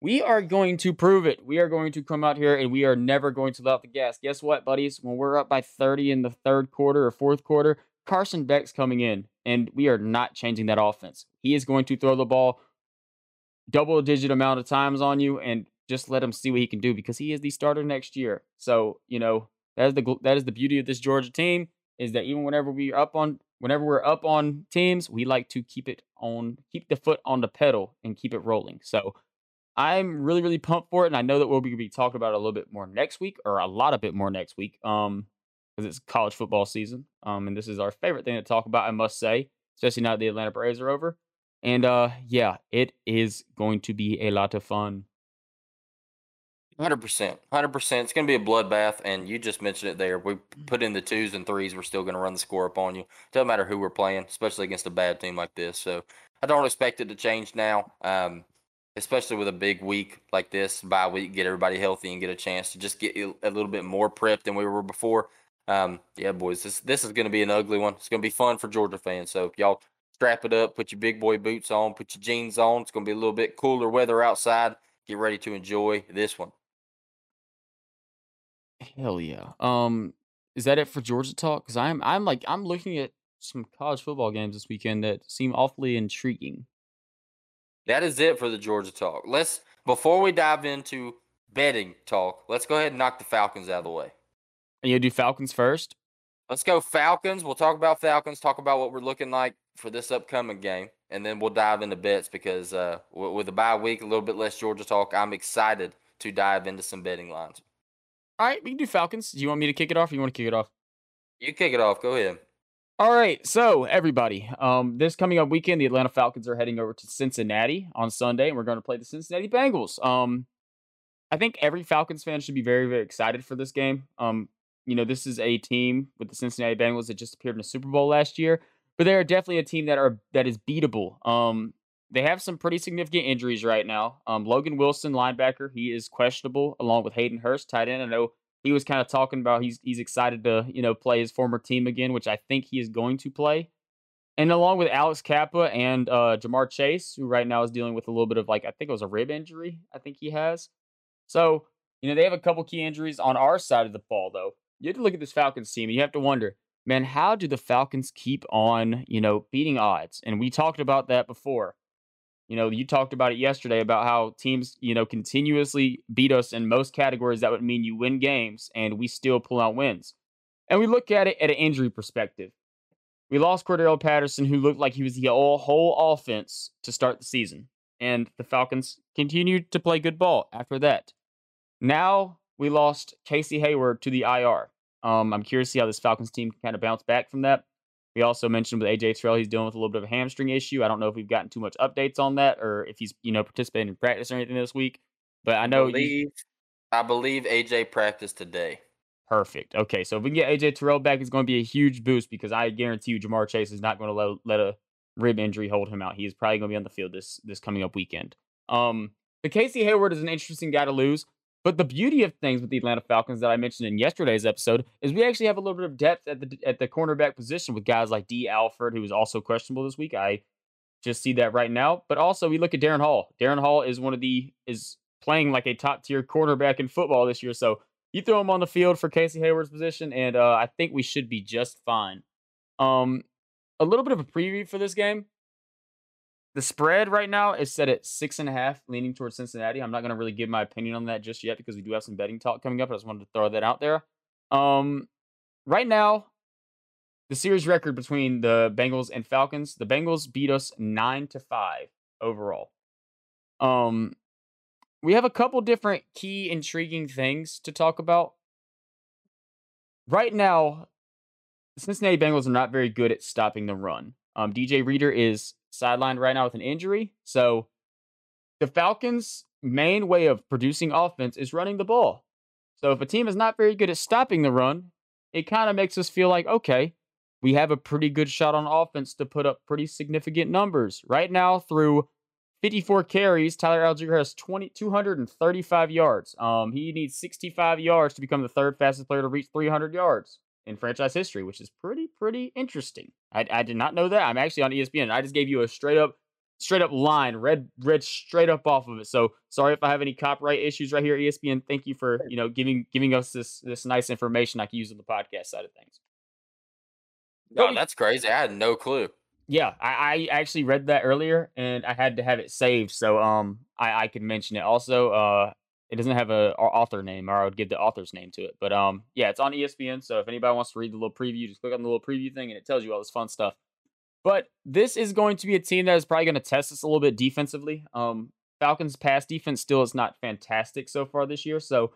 we are going to prove it. We are going to come out here and we are never going to let off the gas. Guess what, buddies? When we're up by 30 in the third quarter or fourth quarter, Carson Beck's coming in, and we are not changing that offense. He is going to throw the ball double digit amount of times on you and just let him see what he can do because he is the starter next year. So, you know, that is the that is the beauty of this Georgia team is that even whenever we are up on whenever we're up on teams, we like to keep it on keep the foot on the pedal and keep it rolling. So, I'm really really pumped for it and I know that we'll be talking about it a little bit more next week or a lot of bit more next week. Um because it's college football season. Um, and this is our favorite thing to talk about, I must say, especially now that the Atlanta Braves are over. And uh, yeah, it is going to be a lot of fun. Hundred percent, hundred percent. It's going to be a bloodbath, and you just mentioned it there. We put in the twos and threes. We're still going to run the score up on you. Doesn't matter who we're playing, especially against a bad team like this. So I don't expect it to change now. Um, especially with a big week like this, bye week, get everybody healthy and get a chance to just get a little bit more prep than we were before. Um, yeah, boys, this this is going to be an ugly one. It's going to be fun for Georgia fans. So y'all strap it up, put your big boy boots on, put your jeans on. It's going to be a little bit cooler weather outside. Get ready to enjoy this one. Hell yeah. Um, is that it for Georgia talk? Because I'm I'm like I'm looking at some college football games this weekend that seem awfully intriguing. That is it for the Georgia talk. Let's before we dive into betting talk, let's go ahead and knock the Falcons out of the way. And you do Falcons first? Let's go Falcons. We'll talk about Falcons, talk about what we're looking like for this upcoming game, and then we'll dive into bets because uh, with a bye week, a little bit less Georgia talk, I'm excited to dive into some betting lines. All right, we can do Falcons. Do you want me to kick it off or you want to kick it off? You kick it off. Go ahead. All right, so everybody, um, this coming up weekend, the Atlanta Falcons are heading over to Cincinnati on Sunday, and we're going to play the Cincinnati Bengals. Um, I think every Falcons fan should be very, very excited for this game. Um, you know, this is a team with the Cincinnati Bengals that just appeared in the Super Bowl last year, but they're definitely a team that are that is beatable. Um, they have some pretty significant injuries right now. Um, Logan Wilson, linebacker, he is questionable, along with Hayden Hurst, tight end. I know he was kind of talking about he's he's excited to you know play his former team again, which I think he is going to play. And along with Alex Cappa and uh, Ja'Marr Chase, who right now is dealing with a little bit of like I think it was a rib injury. I think he has. So you know they have a couple key injuries on our side of the ball though you have to look at this Falcons team and you have to wonder, man, how do the Falcons keep on, you know, beating odds? And we talked about that before. You know, you talked about it yesterday about how teams, you know, continuously beat us in most categories. That would mean you win games and we still pull out wins. And we look at it at an injury perspective. We lost Cordarrelle Patterson, who looked like he was the whole offense to start the season. And the Falcons continued to play good ball after that. Now we lost Casey Hayward to the IR. Um, I'm curious to see how this Falcons team can kind of bounce back from that. We also mentioned with AJ Terrell, he's dealing with a little bit of a hamstring issue. I don't know if we've gotten too much updates on that or if he's, you know, participating in practice or anything this week. But I know I believe, I believe AJ practiced today. Perfect. Okay, so if we can get AJ Terrell back, it's going to be a huge boost because I guarantee you Ja'Marr Chase is not going to let, let a rib injury hold him out. He is probably going to be on the field this this coming up weekend. Um, the Casey Hayward is an interesting guy to lose. But the beauty of things with the Atlanta Falcons that I mentioned in yesterday's episode is we actually have a little bit of depth at the at the cornerback position with guys like Dee Alford, who is also questionable this week. I just see that right now. But also we look at Darren Hall. Darren Hall is one of the is playing like a top tier cornerback in football this year. So you throw him on the field for Casey Hayward's position, and uh, I think we should be just fine. Um, a little bit of a preview for this game. The spread right now is set at six and a half, leaning towards Cincinnati. I'm not going to really give my opinion on that just yet because we do have some betting talk coming up. I just wanted to throw that out there. Um, right now, the series record between the Bengals and Falcons, the Bengals beat us nine to five overall. Um, we have a couple different key intriguing things to talk about. Right now, the Cincinnati Bengals are not very good at stopping the run. Um, DJ Reader is sidelined right now with an injury. So the Falcons' main way of producing offense is running the ball. So if a team is not very good at stopping the run, it kind of makes us feel like, okay, we have a pretty good shot on offense to put up pretty significant numbers. Right now, through 54 carries, Tyler Allgeier has 20, 235 yards. Um, he needs 65 yards to become the third fastest player to reach 300 yards in franchise history, which is pretty, pretty interesting. I, I did not know that. I'm actually on ESPN. I just gave you a straight up, straight up line, read read straight up off of it. So sorry if I have any copyright issues right here, ESPN. Thank you for you know giving giving us this this nice information I can use on the podcast side of things. No, oh, that's crazy. I had no clue. Yeah, I, I actually read that earlier and I had to have it saved so um I, I could mention it. Also, uh it doesn't have a author name, or I would give the author's name to it. But um, yeah, it's on ESPN. So if anybody wants to read the little preview, just click on the little preview thing, and it tells you all this fun stuff. But this is going to be a team that is probably going to test us a little bit defensively. Um, Falcons' pass defense still is not fantastic so far this year. So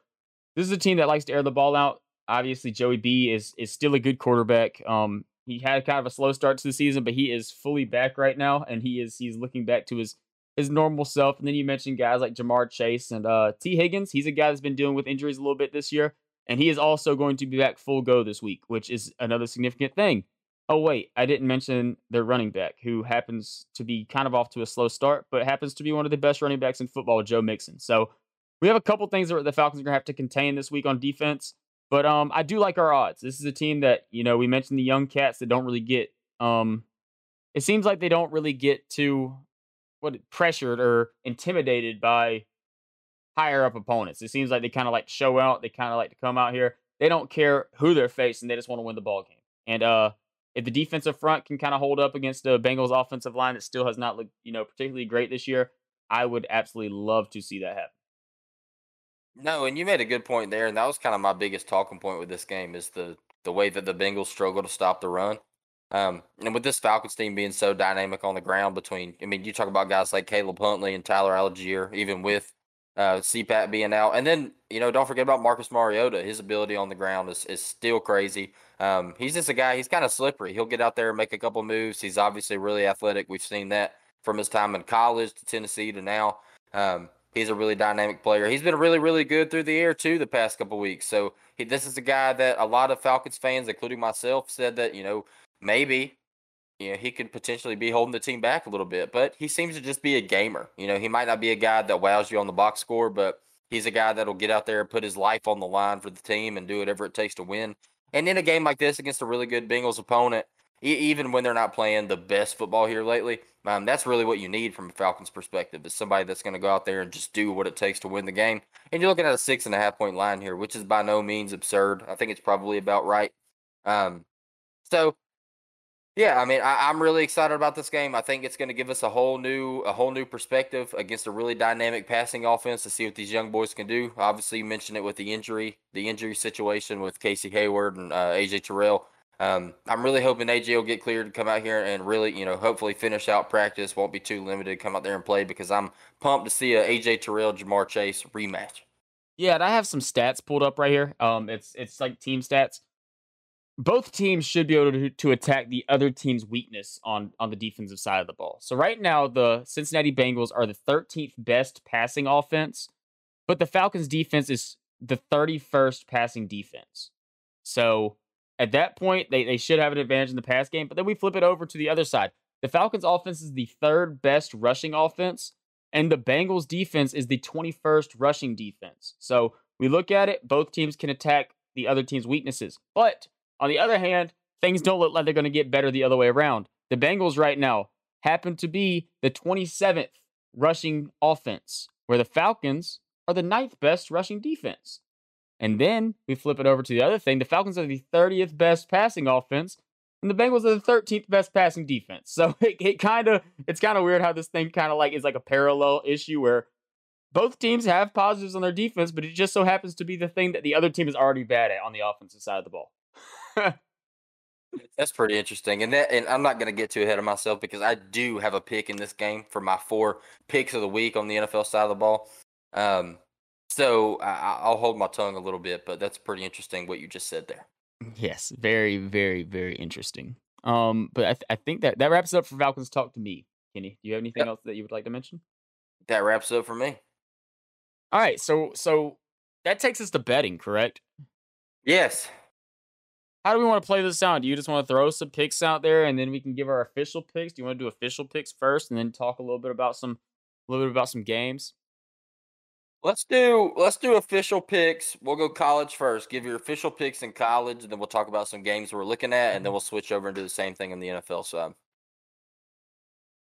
this is a team that likes to air the ball out. Obviously, Joey B is is still a good quarterback. Um, he had kind of a slow start to the season, but he is fully back right now, and he is he's looking back to his his normal self. And then you mentioned guys like Ja'Marr Chase and uh, Tee Higgins. He's a guy that's been dealing with injuries a little bit this year, and he is also going to be back full go this week, which is another significant thing. Oh wait, I didn't mention their running back, who happens to be kind of off to a slow start, but happens to be one of the best running backs in football, Joe Mixon. So we have a couple things that the Falcons are going to have to contain this week on defense. But um, I do like our odds. This is a team that you know we mentioned the young cats that don't really get um. It seems like they don't really get to what pressured or intimidated by higher up opponents. It seems like they kind of like to show out. They kind of like to come out here. They don't care who they're facing. They just want to win the ball game. And uh, if the defensive front can kind of hold up against the Bengals offensive line that still has not looked, you know, particularly great this year, I would absolutely love to see that happen. No, and you made a good point there, and that was kind of my biggest talking point with this game is the the way that the Bengals struggle to stop the run. Um, and with this Falcons team being so dynamic on the ground, between I mean, you talk about guys like Caleb Huntley and Tyler Allgeier, even with uh, CPAT being out, and then you know don't forget about Marcus Mariota. His ability on the ground is is still crazy. Um, he's just a guy. He's kind of slippery. He'll get out there and make a couple moves. He's obviously really athletic. We've seen that from his time in college to Tennessee to now. Um, he's a really dynamic player. He's been really, really good through the air too the past couple weeks. So he, this is a guy that a lot of Falcons fans, including myself, said that you know maybe you know, he could potentially be holding the team back a little bit, but he seems to just be a gamer. You know, he might not be a guy that wows you on the box score, but he's a guy that'll get out there and put his life on the line for the team and do whatever it takes to win. And in a game like this against a really good Bengals opponent, e- even when they're not playing the best football here lately, um, that's really what you need from a Falcons perspective is somebody that's going to go out there and just do what it takes to win the game. And you're looking at a six and a half point line here, which is by no means absurd. I think it's probably about right. Um, so Yeah, I mean, I, am really excited about this game. I think it's going to give us a whole new, a whole new perspective against a really dynamic passing offense to see what these young boys can do. Obviously, you mentioned it with the injury, the injury situation with Casey Hayward and uh, AJ Terrell. Um, I'm really hoping AJ will get cleared to come out here and really, you know, hopefully finish out practice. Won't be too limited. Come out there and play because I'm pumped to see a AJ Terrell Ja'Marr Chase rematch. Yeah, and I have some stats pulled up right here. Um, it's it's like team stats both teams should be able to, to attack the other team's weakness on on the defensive side of the ball. So right now the Cincinnati Bengals are the 13th best passing offense, but the Falcons defense is the 31st passing defense. So at that point they, they should have an advantage in the pass game, but then we flip it over to the other side. The Falcons offense is the third best rushing offense and the Bengals defense is the 21st rushing defense. So we look at it, both teams can attack the other team's weaknesses. But on the other hand, things don't look like they're going to get better the other way around. The Bengals right now happen to be the 27th rushing offense, where the Falcons are the ninth best rushing defense. And then we flip it over to the other thing. The Falcons are the 30th best passing offense, and the Bengals are the 13th best passing defense. So it, it kind of it's kind of weird how this thing kind of like is like a parallel issue where both teams have positives on their defense, but it just so happens to be the thing that the other team is already bad at on the offensive side of the ball. That's pretty interesting. And that and I'm not gonna get too ahead of myself because I do have a pick in this game for my four picks of the week on the NFL side of the ball. Um, so I, I'll hold my tongue a little bit, but that's pretty interesting what you just said there. Yes, very, very, very interesting. Um, but I, th- I think that that wraps up for Falcons talk to me. Kenny, do you have anything yep. else that you would like to mention? That wraps up for me. All right, so so that takes us to betting, correct? Yes how do we want to play this out? Do you just want to throw some picks out there and then we can give our official picks? Do you want to do official picks first and then talk a little bit about some a little bit about some games? Let's do let's do official picks. We'll go college first. Give your official picks in college, and then we'll talk about some games we're looking at, and then mm-hmm. we'll switch over and do the same thing in the NFL side.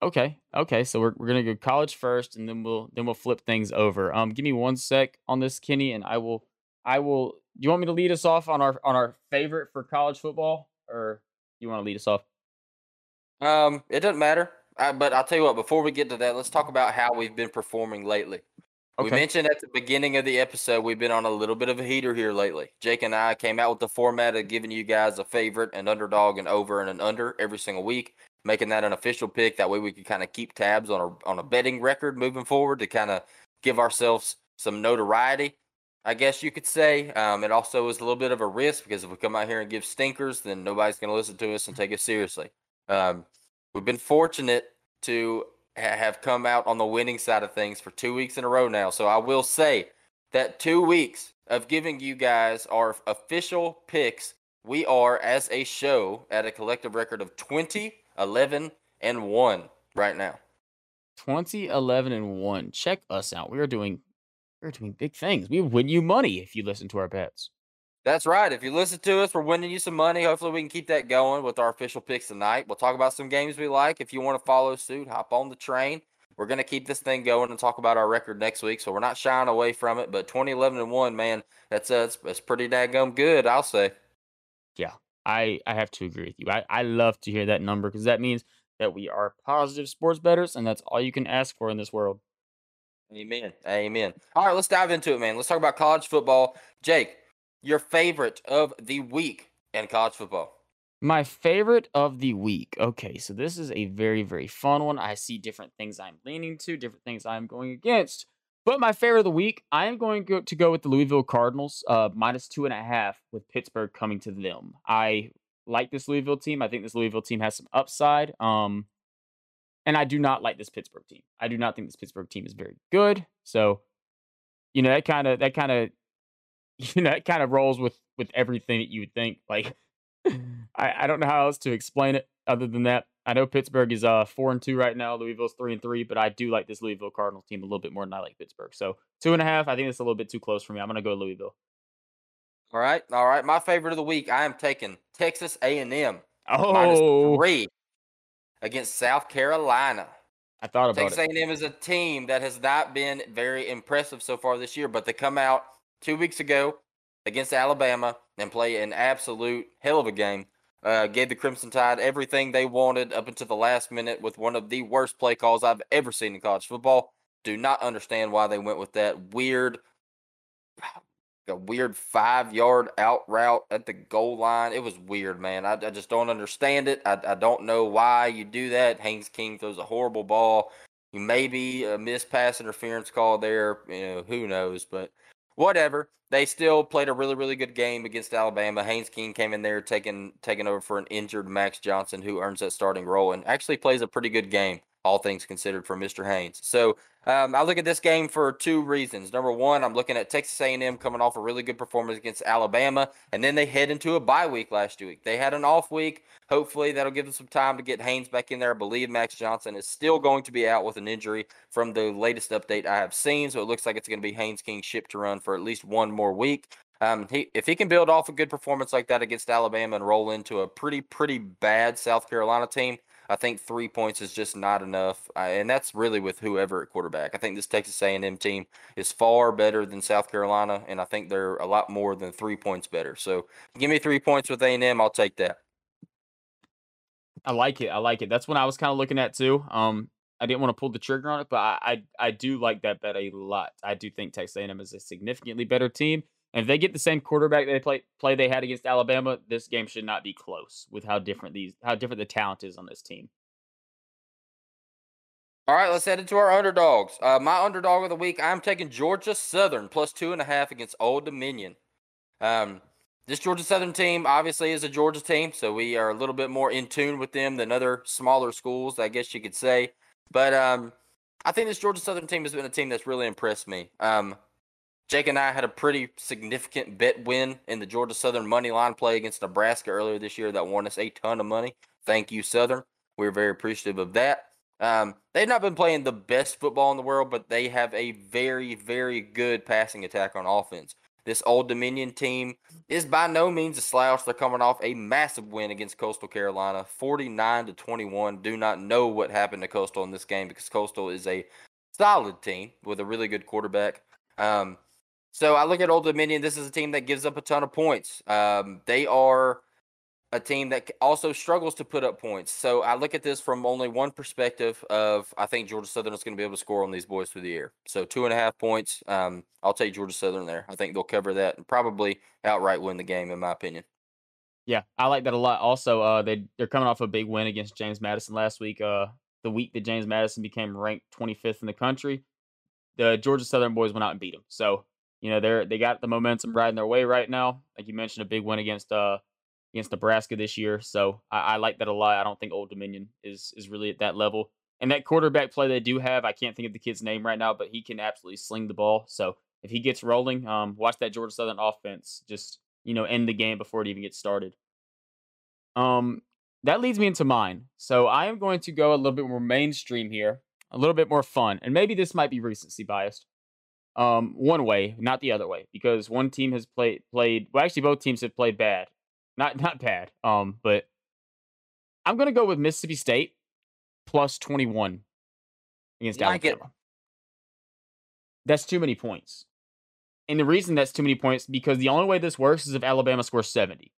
Okay, okay. So we're we're gonna go college first, and then we'll then we'll flip things over. Um, give me one sec on this, Kenny, and I will I will do you want me to lead us off on our on our favorite for college football, or you want to lead us off? Um, it doesn't matter. I, but I'll tell you what. Before we get to that, let's talk about how we've been performing lately. Okay. We mentioned at the beginning of the episode we've been on a little bit of a heater here lately. Jake and I came out with the format of giving you guys a favorite, an underdog, and over and an under every single week, making that an official pick. That way we could kind of keep tabs on a on a betting record moving forward to kind of give ourselves some notoriety. I guess you could say. Um, it also is a little bit of a risk because if we come out here and give stinkers, then nobody's going to listen to us and take us seriously. Um, we've been fortunate to ha- have come out on the winning side of things for two weeks in a row now. So I will say that two weeks of giving you guys our official picks, we are as a show at a collective record of 20, 11, and 1 right now. 20, 11, and 1. Check us out. We are doing we're doing big things. We win you money if you listen to our bets. That's right. If you listen to us, we're winning you some money. Hopefully, we can keep that going with our official picks tonight. We'll talk about some games we like. If you want to follow suit, hop on the train. We're going to keep this thing going and talk about our record next week. So we're not shying away from it. But 2011 and 1, man, that's, uh, that's, that's pretty daggum good, I'll say. Yeah, I, I have to agree with you. I, I love to hear that number because that means that we are positive sports bettors, and that's all you can ask for in this world. Amen. Amen. All right, let's dive into it, man. Let's talk about college football. Jake, your favorite of the week in college football. My favorite of the week. Okay, so this is a very, very fun one. I see different things I'm leaning to, different things I'm going against. But my favorite of the week, I am going to go with the Louisville Cardinals, uh, minus two and a half with Pittsburgh coming to them. I like this Louisville team. I think this Louisville team has some upside. Um, and I do not like this Pittsburgh team. I do not think this Pittsburgh team is very good. So, you know, that kind of that kind of you know, that kind of rolls with with everything that you would think. Like I, I don't know how else to explain it other than that. I know Pittsburgh is uh four and two right now. Louisville's three and three, but I do like this Louisville Cardinals team a little bit more than I like Pittsburgh. So two and a half. I think it's a little bit too close for me. I'm gonna go Louisville. All right, all right. My favorite of the week. I am taking Texas A and M. Oh, minus three against South Carolina. I thought about Texas it. A&M is a team that has not been very impressive so far this year, but they come out two weeks ago against Alabama and play an absolute hell of a game. Uh, gave the Crimson Tide everything they wanted up until the last minute with one of the worst play calls I've ever seen in college football. Do not understand why they went with that weird, a weird five yard out route at the goal line. It was weird, man. I, I just don't understand it. I, I don't know why you do that. Haynes King throws a horrible ball. You maybe a missed pass interference call there. You know, who knows? But whatever. They still played a really, really good game against Alabama. Haynes King came in there taking taking over for an injured Max Johnson, who earns that starting role and actually plays a pretty good game, all things considered, for Mr. Haynes. So um, I look at this game for two reasons. Number one, I'm looking at Texas A&M coming off a really good performance against Alabama, and then they head into a bye week last week. They had an off week. Hopefully, that'll give them some time to get Haynes back in there. I believe Max Johnson is still going to be out with an injury from the latest update I have seen, so it looks like it's going to be Haynes King ship to run for at least one more week. Um, he, if he can build off a good performance like that against Alabama and roll into a pretty, pretty bad South Carolina team, I think three points is just not enough, uh, and that's really with whoever at quarterback. I think this Texas A&M team is far better than South Carolina, and I think they're a lot more than three points better. So, give me three points with A&M, I'll take that. I like it. I like it. That's what I was kind of looking at too. Um, I didn't want to pull the trigger on it, but I, I, I do like that bet a lot. I do think Texas A&M is a significantly better team, and if they get the same quarterback they play play they had against Alabama, this game should not be close with how different these how different the talent is on this team. All right, let's head into our underdogs. Uh, my underdog of the week, I'm taking Georgia Southern plus two and a half against Old Dominion. Um, this Georgia Southern team obviously is a Georgia team, so we are a little bit more in tune with them than other smaller schools, I guess you could say. But um, I think this Georgia Southern team has been a team that's really impressed me. Um, Jake and I had a pretty significant bet win in the Georgia Southern money line play against Nebraska earlier this year that won us a ton of money. Thank you, Southern. We're very appreciative of that. Um, they've not been playing the best football in the world, but they have a very, very good passing attack on offense. This Old Dominion team is by no means a slouch. They're coming off a massive win against Coastal Carolina, 49 to 21. Do not know what happened to Coastal in this game because Coastal is a solid team with a really good quarterback. Um, so I look at Old Dominion. This is a team that gives up a ton of points. Um, they are a team that also struggles to put up points. So I look at this from only one perspective of I think Georgia Southern is going to be able to score on these boys through the air. So two and a half points. Um, I'll take Georgia Southern there. I think they'll cover that and probably outright win the game, in my opinion. Yeah, I like that a lot. Also, uh, they they're coming off a big win against James Madison last week. Uh, the week that James Madison became ranked 25th in the country, the Georgia Southern boys went out and beat them. So you know they're they got the momentum riding their way right now. Like you mentioned, a big win against uh against Nebraska this year. So I, I, like that a lot. I don't think Old Dominion is is really at that level. And that quarterback play they do have, I can't think of the kid's name right now, but he can absolutely sling the ball. So if he gets rolling, um, watch that Georgia Southern offense just you know end the game before it even gets started. Um, that leads me into mine. So I am going to go a little bit more mainstream here, a little bit more fun, and maybe this might be recency biased. Um, one way, not the other way, because one team has played played. Well, actually, both teams have played bad not not bad. Um, but I'm gonna go with Mississippi State plus 21 against like Alabama. That's too many points. And the reason that's too many points because the only way this works is if Alabama scores 70.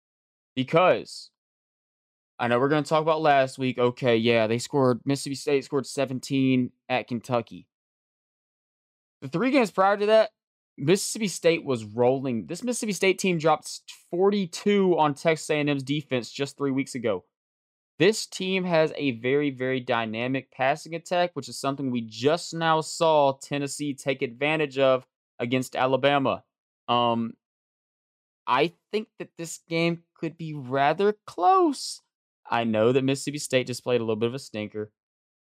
Because I know we're going to talk about last week. Okay, yeah, they scored Mississippi State scored 17 at Kentucky. The three games prior to that, Mississippi State was rolling. This Mississippi State team dropped 42 on Texas A&M's defense just 3 weeks ago. This team has a very very dynamic passing attack, which is something we just now saw Tennessee take advantage of against Alabama. Um I think that this game could be rather close. I know that Mississippi State just played a little bit of a stinker.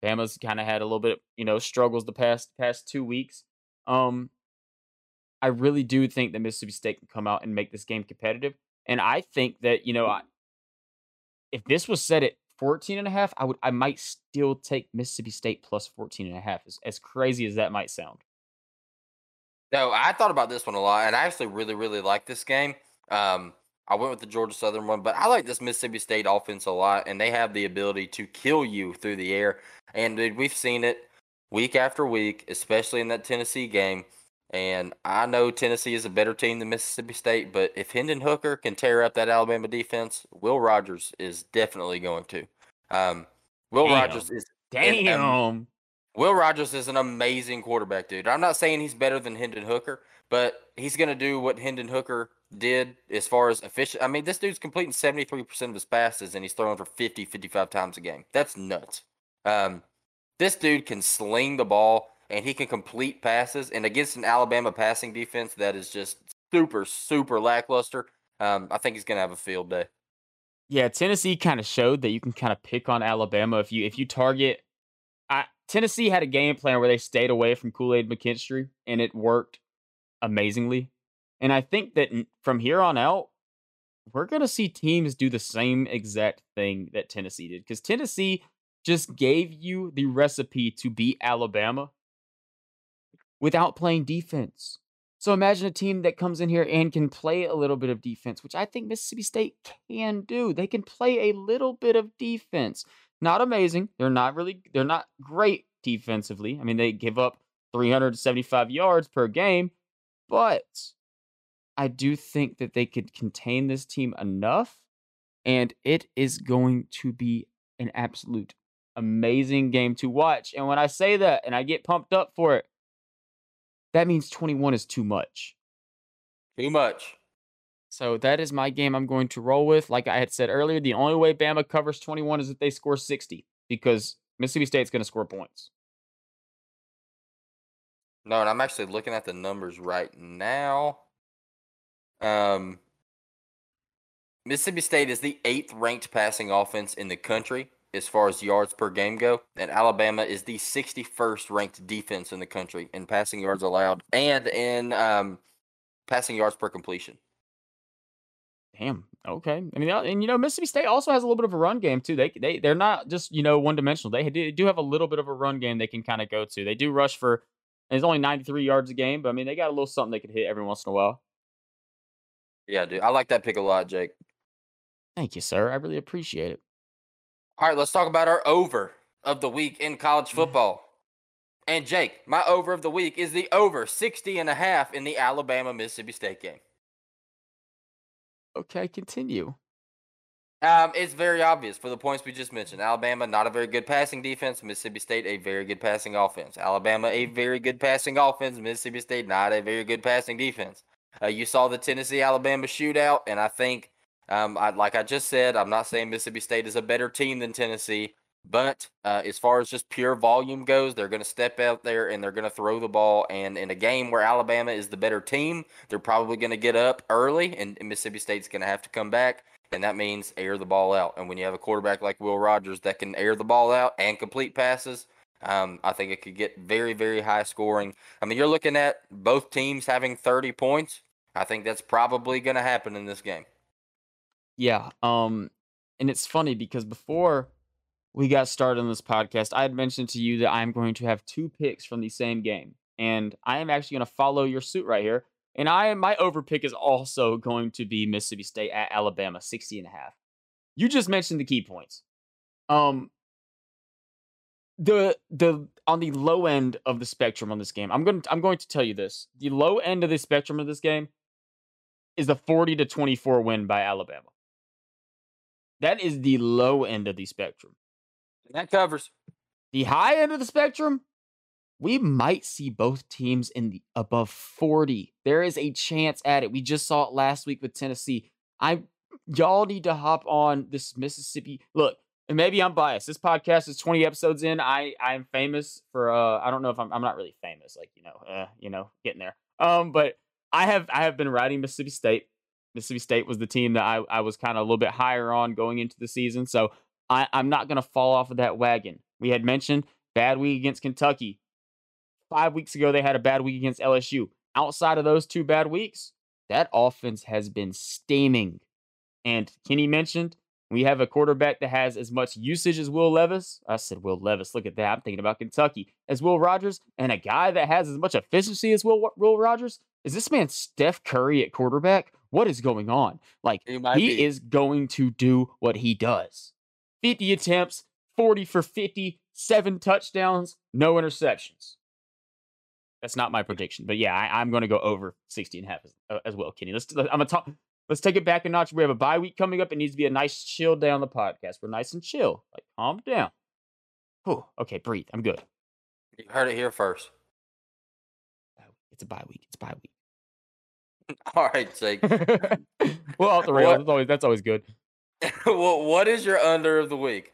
Bama's kind of had a little bit, of, you know, struggles the past past 2 weeks. Um I really do think that Mississippi State can come out and make this game competitive. And I think that, you know, I, if this was set at 14 and a half, I would I might still take Mississippi State plus 14 and a half as, as crazy as that might sound. No, I thought about this one a lot and I actually really really like this game. Um I went with the Georgia Southern one, but I like this Mississippi State offense a lot and they have the ability to kill you through the air. And dude, we've seen it week after week, especially in that Tennessee game And I know Tennessee is a better team than Mississippi State, but if Hendon Hooker can tear up that Alabama defense, Will Rogers is definitely going to. Um, Will Damn. Rogers is Damn. Will Rogers is an amazing quarterback, dude. I'm not saying he's better than Hendon Hooker, but he's going to do what Hendon Hooker did as far as efficient. I mean, this dude's completing 73% of his passes and he's throwing for 50, 55 times a game. That's nuts. Um, this dude can sling the ball and he can complete passes. And against an Alabama passing defense that is just super, super lackluster, um, I think he's going to have a field day. Yeah, Tennessee kind of showed that you can kind of pick on Alabama if you if you target. I, Tennessee had a game plan where they stayed away from Kool Aid McKinstry, and it worked amazingly. And I think that from here on out, we're going to see teams do the same exact thing that Tennessee did because Tennessee just gave you the recipe to beat Alabama without playing defense. So imagine a team that comes in here and can play a little bit of defense, which I think Mississippi State can do. They can play a little bit of defense. Not amazing. They're not really they're not great defensively. I mean, they give up 375 yards per game, but I do think that they could contain this team enough and it is going to be an absolute amazing game to watch. And when I say that and I get pumped up for it, that means 21 is too much. Too much. So that is my game I'm going to roll with. Like I had said earlier, the only way Bama covers 21 is if they score 60 because Mississippi State's going to score points. No, and I'm actually looking at the numbers right now. Um, Mississippi State is the eighth ranked passing offense in the country as far as yards per game go, and Alabama is the 61st ranked defense in the country in passing yards allowed and in um, passing yards per completion. Damn. Okay. I mean, and you know, Mississippi State also has a little bit of a run game too. They they they're not just you know one dimensional. They do, do have a little bit of a run game they can kind of go to. They do rush for. It's only 93 yards a game, but I mean, they got a little something they could hit every once in a while. Yeah, dude. I like that pick a lot, Jake. Thank you, sir. I really appreciate it. All right, let's talk about our over of the week in college football. And Jake, my over of the week is the over 60 and a half in the Alabama Mississippi State game. Okay, continue. Um, it's very obvious for the points we just mentioned. Alabama, not a very good passing defense. Mississippi State, a very good passing offense. Alabama, a very good passing offense. Mississippi State, not a very good passing defense. Uh, you saw the Tennessee Alabama shootout, and I think, um, I, like I just said, I'm not saying Mississippi State is a better team than Tennessee, but uh, as far as just pure volume goes, they're going to step out there and they're going to throw the ball. And in a game where Alabama is the better team, they're probably going to get up early, and, Mississippi State's going to have to come back. And that means air the ball out. And when you have a quarterback like Will Rogers that can air the ball out and complete passes, um, I think it could get very, very high scoring. I mean, you're looking at both teams having 30 points. I think that's probably going to happen in this game. Yeah. Um, and it's funny because before we got started on this podcast, I had mentioned to you that I'm going to have two picks from the same game. And I am actually going to follow your suit right here. And I my over pick is also going to be Mississippi State at Alabama, 60 and a half. You just mentioned the key points. Um the the on the low end of the spectrum on this game, I'm going to, I'm going to tell you this. The low end of the spectrum of this game is the 40 to 24 win by Alabama. That is the low end of the spectrum. That covers. The high end of the spectrum, we might see both teams in the above 40. There is a chance at it. We just saw it last week with Tennessee. I y'all need to hop on this Mississippi. Look, and maybe I'm biased. This podcast is 20 episodes in. I I'm famous for uh I don't know if I'm I'm not really famous like, you know, uh, you know, getting there. Um but I have I have been riding Mississippi State. Mississippi State was the team that I, I was kind of a little bit higher on going into the season. So I, I'm not gonna fall off of that wagon. We had mentioned bad week against Kentucky. Five weeks ago, they had a bad week against LSU. Outside of those two bad weeks, that offense has been steaming. And Kenny mentioned we have a quarterback that has as much usage as Will Levis. I said Will Levis. Look at that. I'm thinking about Kentucky as Will Rogers, and a guy that has as much efficiency as Will Will Rogers. Is this man Steph Curry at quarterback? What is going on? Like He he, is going to do what he does. 50 attempts, 40 for 50, seven touchdowns, no interceptions. That's not my prediction, but yeah, I, am going to go over 60 and a half as, uh, as well, Kenny. Let's. I'm gonna talk. Let's take it back a notch. We have a bye week coming up. It needs to be a nice chill day on the podcast. We're nice and chill. Like calm down. Whew. Okay, breathe. I'm good. You heard it here first. It's a bye week. It's a bye week. All right, Jake. well, off the rails. That's always that's always good. well, what is your under of the week?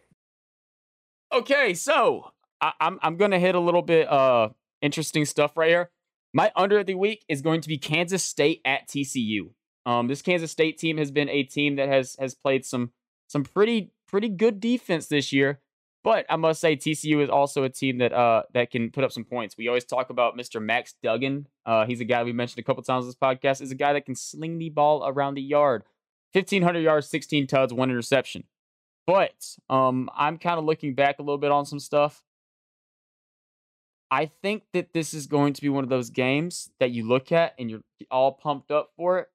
Okay, so I, I'm I'm gonna hit a little bit uh interesting stuff right here. My under of the week is going to be Kansas State at TCU. Um, this Kansas State team has been a team that has has played some some pretty pretty good defense this year. But I must say TCU is also a team that uh that can put up some points. We always talk about Mr. Max Duggan. Uh, he's a guy we mentioned a couple times on this podcast. Is a guy that can sling the ball around the yard. 1500 yards, 16 tuds, one interception. But um, I'm kind of looking back a little bit on some stuff. I think that this is going to be one of those games that you look at and you're all pumped up for it.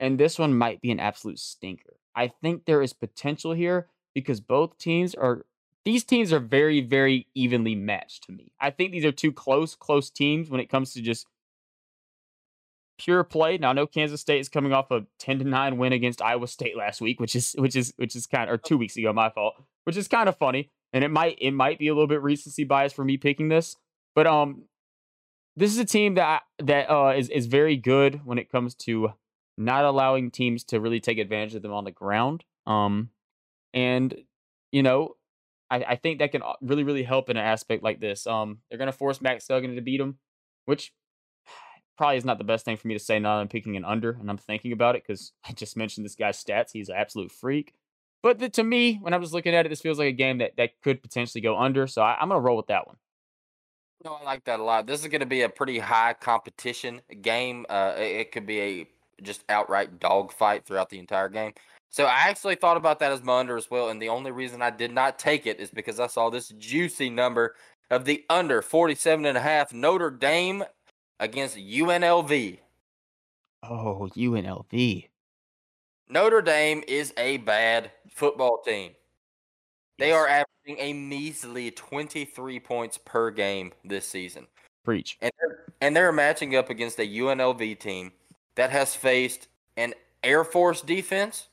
And this one might be an absolute stinker. I think there is potential here because both teams are these teams are very, very evenly matched to me. I think these are two close, close teams when it comes to just pure play. Now I know Kansas State is coming off a 10 to 9 win against Iowa State last week, which is which is which is kind of or two weeks ago, my fault, which is kind of funny. And it might it might be a little bit recency bias for me picking this. But um this is a team that that uh is, is very good when it comes to not allowing teams to really take advantage of them on the ground. Um and you know, I, I think that can uh, really, really help in an aspect like this. Um, they're gonna force Max Duggan to beat him, which probably is not the best thing for me to say now I'm picking an under and I'm thinking about it because I just mentioned this guy's stats. He's an absolute freak. But the, to me, when I'm just looking at it, this feels like a game that, that could potentially go under. So I, am going to roll with that one. No, I like that a lot. This is going to be a pretty high competition game. Uh, it, it could be a just outright dogfight throughout the entire game. So I actually thought about that as my under as well. And the only reason I did not take it is because I saw this juicy number of the under 47 and a half Notre Dame against UNLV. Oh, UNLV. Notre Dame is a bad football team. They are averaging a measly 23 points per game this season. Preach. And they're, and they're matching up against a UNLV team that has faced an Air Force defense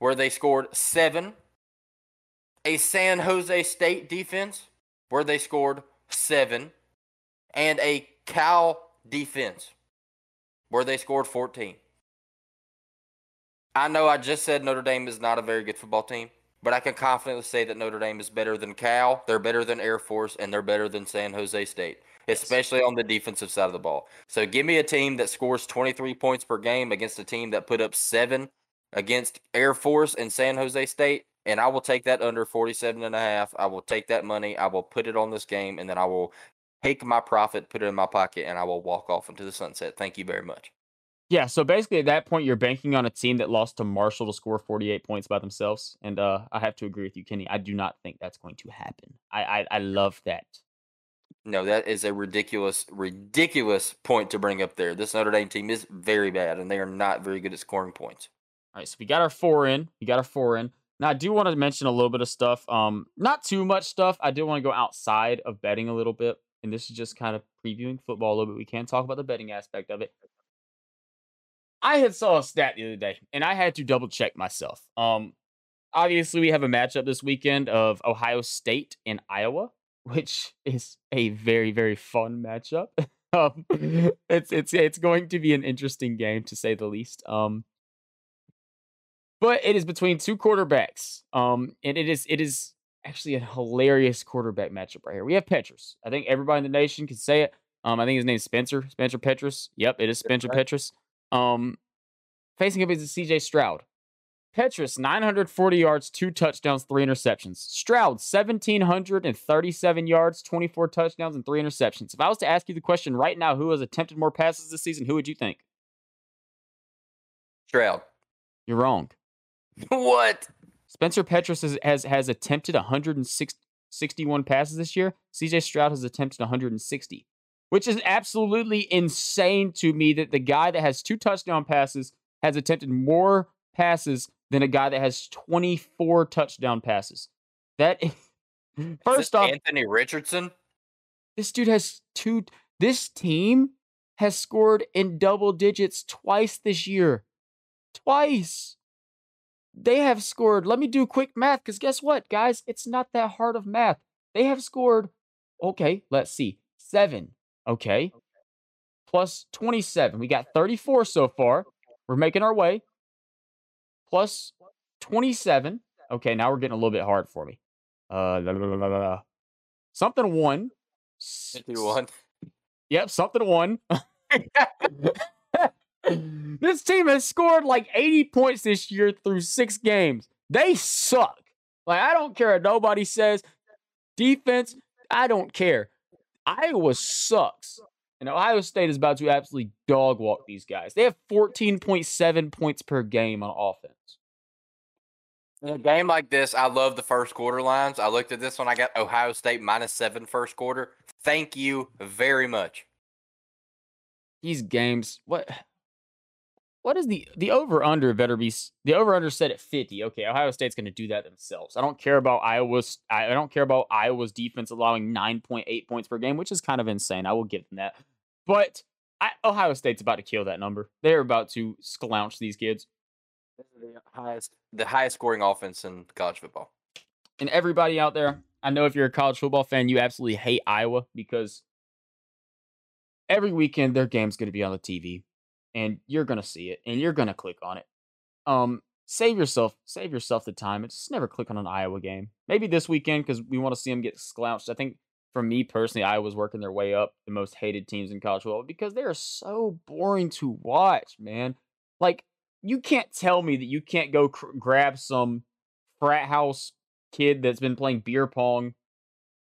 where they scored seven, a San Jose State defense where they scored seven, and a Cal defense where they scored 14. I know I just said Notre Dame is not a very good football team, but I can confidently say that Notre Dame is better than Cal, they're better than Air Force, and they're better than San Jose State, especially on the defensive side of the ball. So give me a team that scores 23 points per game against a team that put up seven against Air Force and San Jose State, and I will take that under 47 and a half. I will take that money. I will put it on this game, and then I will take my profit, put it in my pocket, and I will walk off into the sunset. Thank you very much. Yeah, so basically at that point, you're banking on a team that lost to Marshall to score 48 points by themselves. And uh, I have to agree with you, Kenny. I do not think that's going to happen. I, I, I love that. No, that is a ridiculous, ridiculous point to bring up there. This Notre Dame team is very bad, and they are not very good at scoring points. All right, so we got our four in. We got our four in. Now I do want to mention a little bit of stuff. Um, not too much stuff. I do want to go outside of betting a little bit, and this is just kind of previewing football a little bit. We can talk about the betting aspect of it. I had saw a stat the other day, and I had to double check myself. Um, obviously we have a matchup this weekend of Ohio State and Iowa, which is a very very fun matchup. um, it's it's it's going to be an interesting game to say the least. Um, but it is between two quarterbacks. Um, and it is it is actually a hilarious quarterback matchup right here. We have Petras. I think everybody in the nation can say it. Um, I think his name is Spencer. Spencer Petras. Yep, it is Spencer right. Petras. Um, facing up is CJ Stroud. Petras 940 yards, two touchdowns, three interceptions. Stroud, 1,737 yards, 24 touchdowns, and three interceptions. If I was to ask you the question right now, who has attempted more passes this season, who would you think? Stroud. You're wrong. what? Spencer Petras has, has, has attempted 161 passes this year. CJ Stroud has attempted 160, which is absolutely insane to me that the guy that has two touchdown passes has attempted more passes than a guy that has 24 touchdown passes. That first off, Anthony Richardson. This dude has two. This team has scored in double digits twice this year. Twice. They have scored. Let me do quick math because guess what, guys? It's not that hard of math. They have scored, okay, let's see, seven. Okay. Plus 27. We got 34 so far. We're making our way. Plus 27. Okay, now we're getting a little bit hard for me. Uh, la, la, something one. Fifty-one. Yep, something one. this team has scored like 80 points this year through six games. They suck. Like, I don't care what nobody says. Defense, I don't care. Iowa sucks. And Ohio State is about to absolutely dog walk these guys. They have 14.7 points per game on offense. In a game like this, I love the first quarter lines. I looked at this one. I got Ohio State minus seven first quarter. Thank you very much. These games, what? What is the the over under better be the over under set at 50. Okay, Ohio State's going to do that themselves. I don't care about Iowa's I don't care about Iowa's defense allowing 9.8 points per game, which is kind of insane. I will give them that. But I, Ohio State's about to kill that number. They're about to slouch these kids. The highest the highest scoring offense in college football. And everybody out there, I know if you're a college football fan, you absolutely hate Iowa because every weekend their game's going to be on the TV and you're gonna see it and you're gonna click on it. Um, save yourself, save yourself the time. just never click on an Iowa game. Maybe this weekend because we want to see them get slouched. I think for me personally, Iowa's working their way up the most hated teams in college football because they are so boring to watch, man. Like you can't tell me that you can't go cr- grab some frat house kid that's been playing beer pong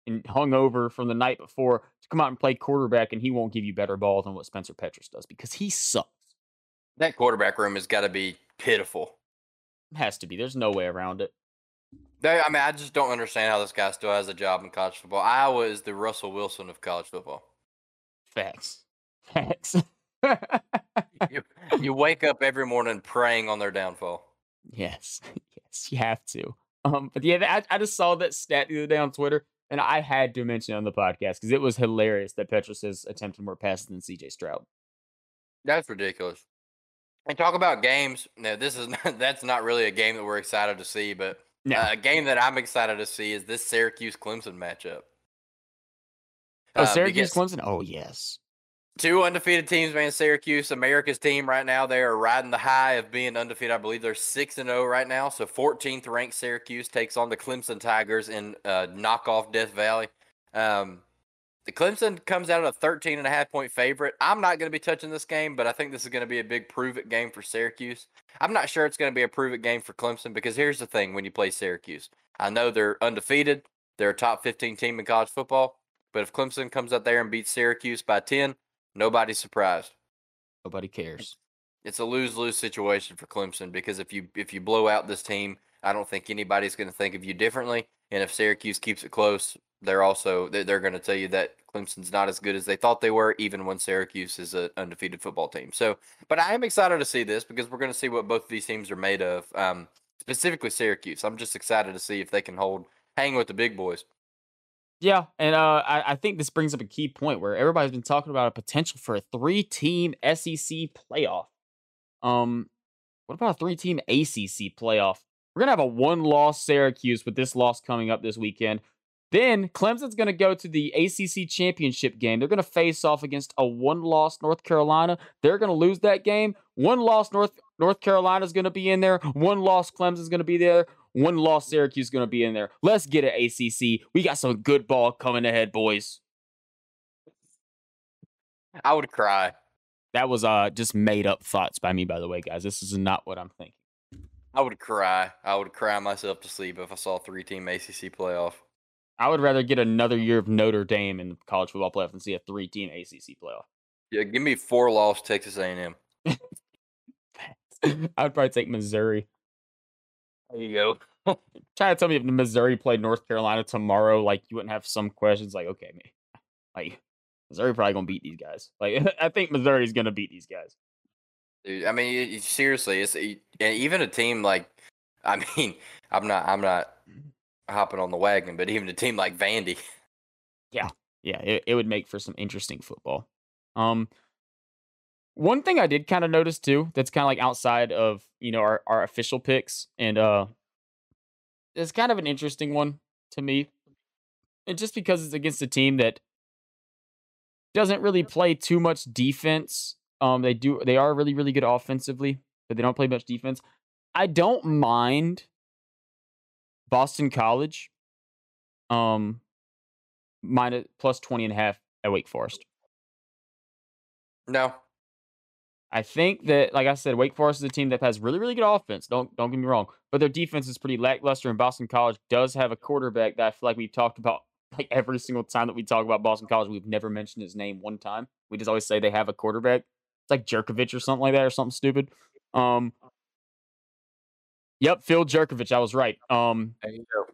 and hung over from the night before to come out and play quarterback and he won't give you better ball than what Spencer Petras does because he sucks. That quarterback room has got to be pitiful. It has to be. There's no way around it. They, I mean, I just don't understand how this guy still has a job in college football. Iowa is the Russell Wilson of college football. Facts. Facts. you, you wake up every morning praying on their downfall. Yes. Yes, you have to. Um, but yeah, I, I just saw that stat the other day on Twitter, and I had to mention it on the podcast because it was hilarious that Petras has attempted more passes than CJ Stroud. That's ridiculous. And talk about games. No, this is not, that's not really a game that we're excited to see, but No. uh, a game that I'm excited to see is this Syracuse Clemson matchup. oh, Uh, Syracuse, Clemson. Oh yes. Two undefeated teams, man. Syracuse, America's team right now. They are riding the high of being undefeated. I believe they're six and zero right now. So 14th ranked Syracuse takes on the Clemson Tigers in uh, knockoff Death Valley. Um, the Clemson comes out at a 13 and a half point favorite. I'm not going to be touching this game, but I think this is going to be a big prove it game for Syracuse. I'm not sure it's going to be a prove it game for Clemson because here's the thing when you play Syracuse. I know they're undefeated. They're a top 15 team in college football. But if Clemson comes out there and beats Syracuse by 10, nobody's surprised. Nobody cares. It's a lose-lose situation for Clemson because if you if you blow out this team, I don't think anybody's going to think of you differently. And if Syracuse keeps it close, they're also they're, going to tell you that Clemson's not as good as they thought they were, even when Syracuse is an undefeated football team. So, but I am excited to see this because we're going to see what both of these teams are made of. Um, specifically Syracuse. I'm just excited to see if they can hold hang with the big boys. Yeah, and uh, I, I think this brings up a key point where everybody's been talking about a potential for a three-team SEC playoff. Um, what about a three-team ACC playoff? We're gonna have a one-loss Syracuse with this loss coming up this weekend. Then Clemson's gonna go to the ACC championship game. They're gonna face off against a one-loss North Carolina. They're gonna lose that game. One loss North North Carolina's gonna be in there. One loss Clemson's gonna be there. One loss Syracuse is going to be in there. Let's get it, ACC. We got some good ball coming ahead, boys. I would cry. That was uh just made up thoughts by me, by the way, guys. This is not what I'm thinking. I would cry. I would cry myself to sleep if I saw three-team ACC playoff. I would rather get another year of Notre Dame in the college football playoff than see a three-team ACC playoff. Yeah, give me four loss Texas A&M. I would probably take Missouri. There you go. Try to tell me if Missouri played North Carolina tomorrow, like you wouldn't have some questions like, okay, man, like Missouri probably gonna beat these guys. Like I think Missouri's gonna beat these guys. Dude, I mean, it- it- seriously, it's it- and even a team like, I mean, I'm not, I'm not hopping on the wagon, but even a team like Vandy, Yeah, yeah, it, it would make for some interesting football. Um, one thing I did kind of notice too, that's kind of like outside of you know our, our official picks, and uh, it's kind of an interesting one to me, and just because it's against a team that doesn't really play too much defense. Um, they do they are really really good offensively, but they don't play much defense. I don't mind Boston College. Um, minus plus 20 and a half at Wake Forest. No. I think that, like I said, Wake Forest is a team that has really, really good offense. Don't don't get me wrong, but their defense is pretty lackluster. And Boston College does have a quarterback that I feel like we've talked about like every single time that we talk about Boston College. We've never mentioned his name one time. We just always say they have a quarterback. It's like Jurkovec or something like that, or something stupid. Um, yep, Phil Jurkovec. I was right. Um, There you go.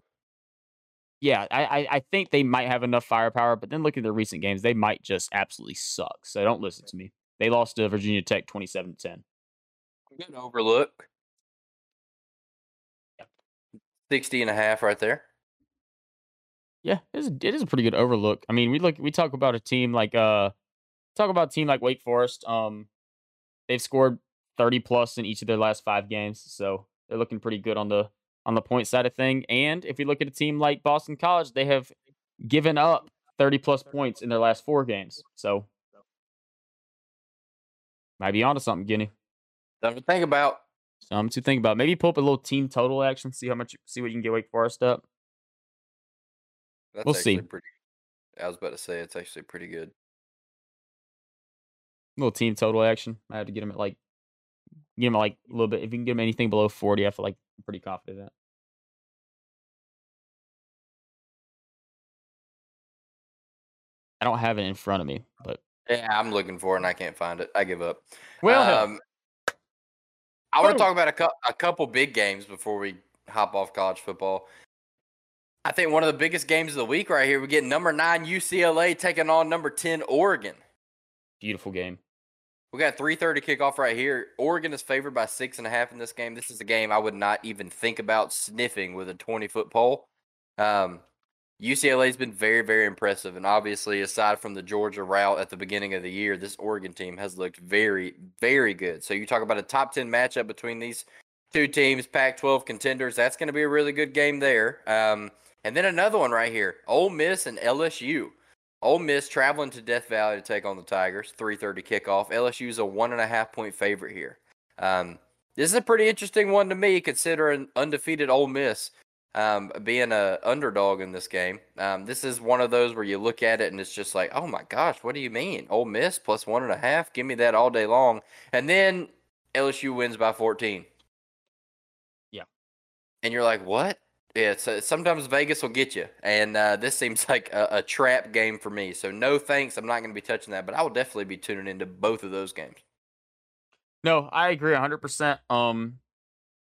yeah, I, I I think they might have enough firepower, but then look at their recent games; they might just absolutely suck. So don't listen to me. They lost to Virginia Tech twenty-seven to ten. Good overlook. 60 and a half right there. Yeah, it is, it is a pretty good overlook. I mean, we look we talk about a team like uh talk about a team like Wake Forest. Um, they've scored thirty plus in each of their last five games, so they're looking pretty good on the on the point side of thing. And if we look at a team like Boston College, they have given up thirty plus points in their last four games. So might be onto something, Guinea. Something to think about. Something to think about. Maybe pull up a little team total action, see how much, see what you can get Wake Forest up. That's We'll see. pretty I was about to say it's actually pretty good. little team total action. I have to get him at like, get him like a little bit. If you can get him anything below 40, I feel like I'm pretty confident in that. I don't have it in front of me, but Yeah, I'm looking for it and I can't find it. I give up. well, um, I want to talk about a, cou- a couple big games before we hop off college football. I think one of the biggest games of the week right here. We get number nine UCLA taking on number ten Oregon. beautiful game. We got three thirty kickoff right here. Oregon is favored by six and a half in this game. This is a game I would not even think about sniffing with a twenty foot pole. Um, UCLA's been very, very impressive, and obviously, aside from the Georgia rout at the beginning of the year, this Oregon team has looked very, very good. So you talk about a top ten matchup between these two teams, Pac-12 contenders. That's going to be a really good game there. Um, and then another one right here: Ole Miss and LSU. Ole Miss traveling to Death Valley to take on the Tigers. 3:30 kickoff. LSU is a one and a half point favorite here. Um, this is a pretty interesting one to me, considering undefeated Ole Miss um, being a underdog in this game. Um, this is one of those where you look at it and it's just like, oh my gosh, what do you mean? Ole Miss plus one and a half? Give me that all day long. And then LSU wins by 14. Yeah. And you're like, what? Yeah, so sometimes Vegas will get you, and uh, this seems like a, a trap game for me. So no thanks, I'm not going to be touching that, but I will definitely be tuning into both of those games. No, I agree 100%. Um,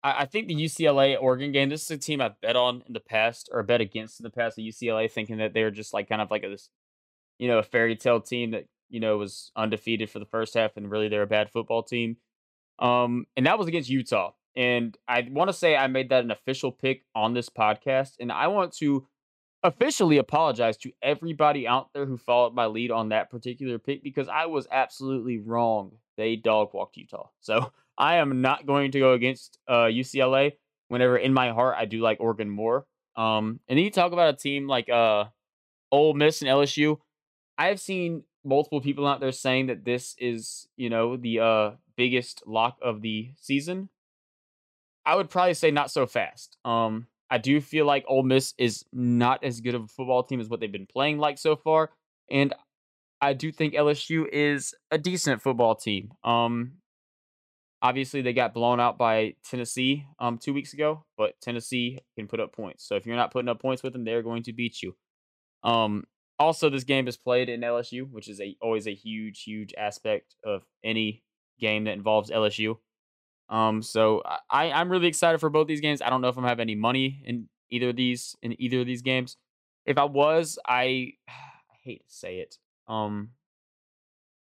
I, I think the UCLA Oregon game, this is a team I've bet on in the past or bet against in the past, the UCLA, thinking that they're just like kind of like a, this, you know, a fairy tale team that, you know, was undefeated for the first half and really they're a bad football team. Um, and that was against Utah. And I want to say I made that an official pick on this podcast. And I want to officially apologize to everybody out there who followed my lead on that particular pick because I was absolutely wrong. They dog walked Utah. So I am not going to go against uh, UCLA whenever in my heart I do like Oregon more. Um, and then you talk about a team like uh, Ole Miss and LSU. I've seen multiple people out there saying that this is, you know, the uh, biggest lock of the season. I would probably say not so fast. Um, I do feel like Ole Miss is not as good of a football team as what they've been playing like so far, and I do think LSU is a decent football team. Um, obviously they got blown out by Tennessee um two weeks ago, but Tennessee can put up points. So if you're not putting up points with them, they're going to beat you. Um, also, this game is played in LSU, which is a always a huge, huge aspect of any game that involves LSU. Um, so I, I'm really excited for both these games. I don't know if I'm have any money in either of these in either of these games. If I was, I, I hate to say it. Um,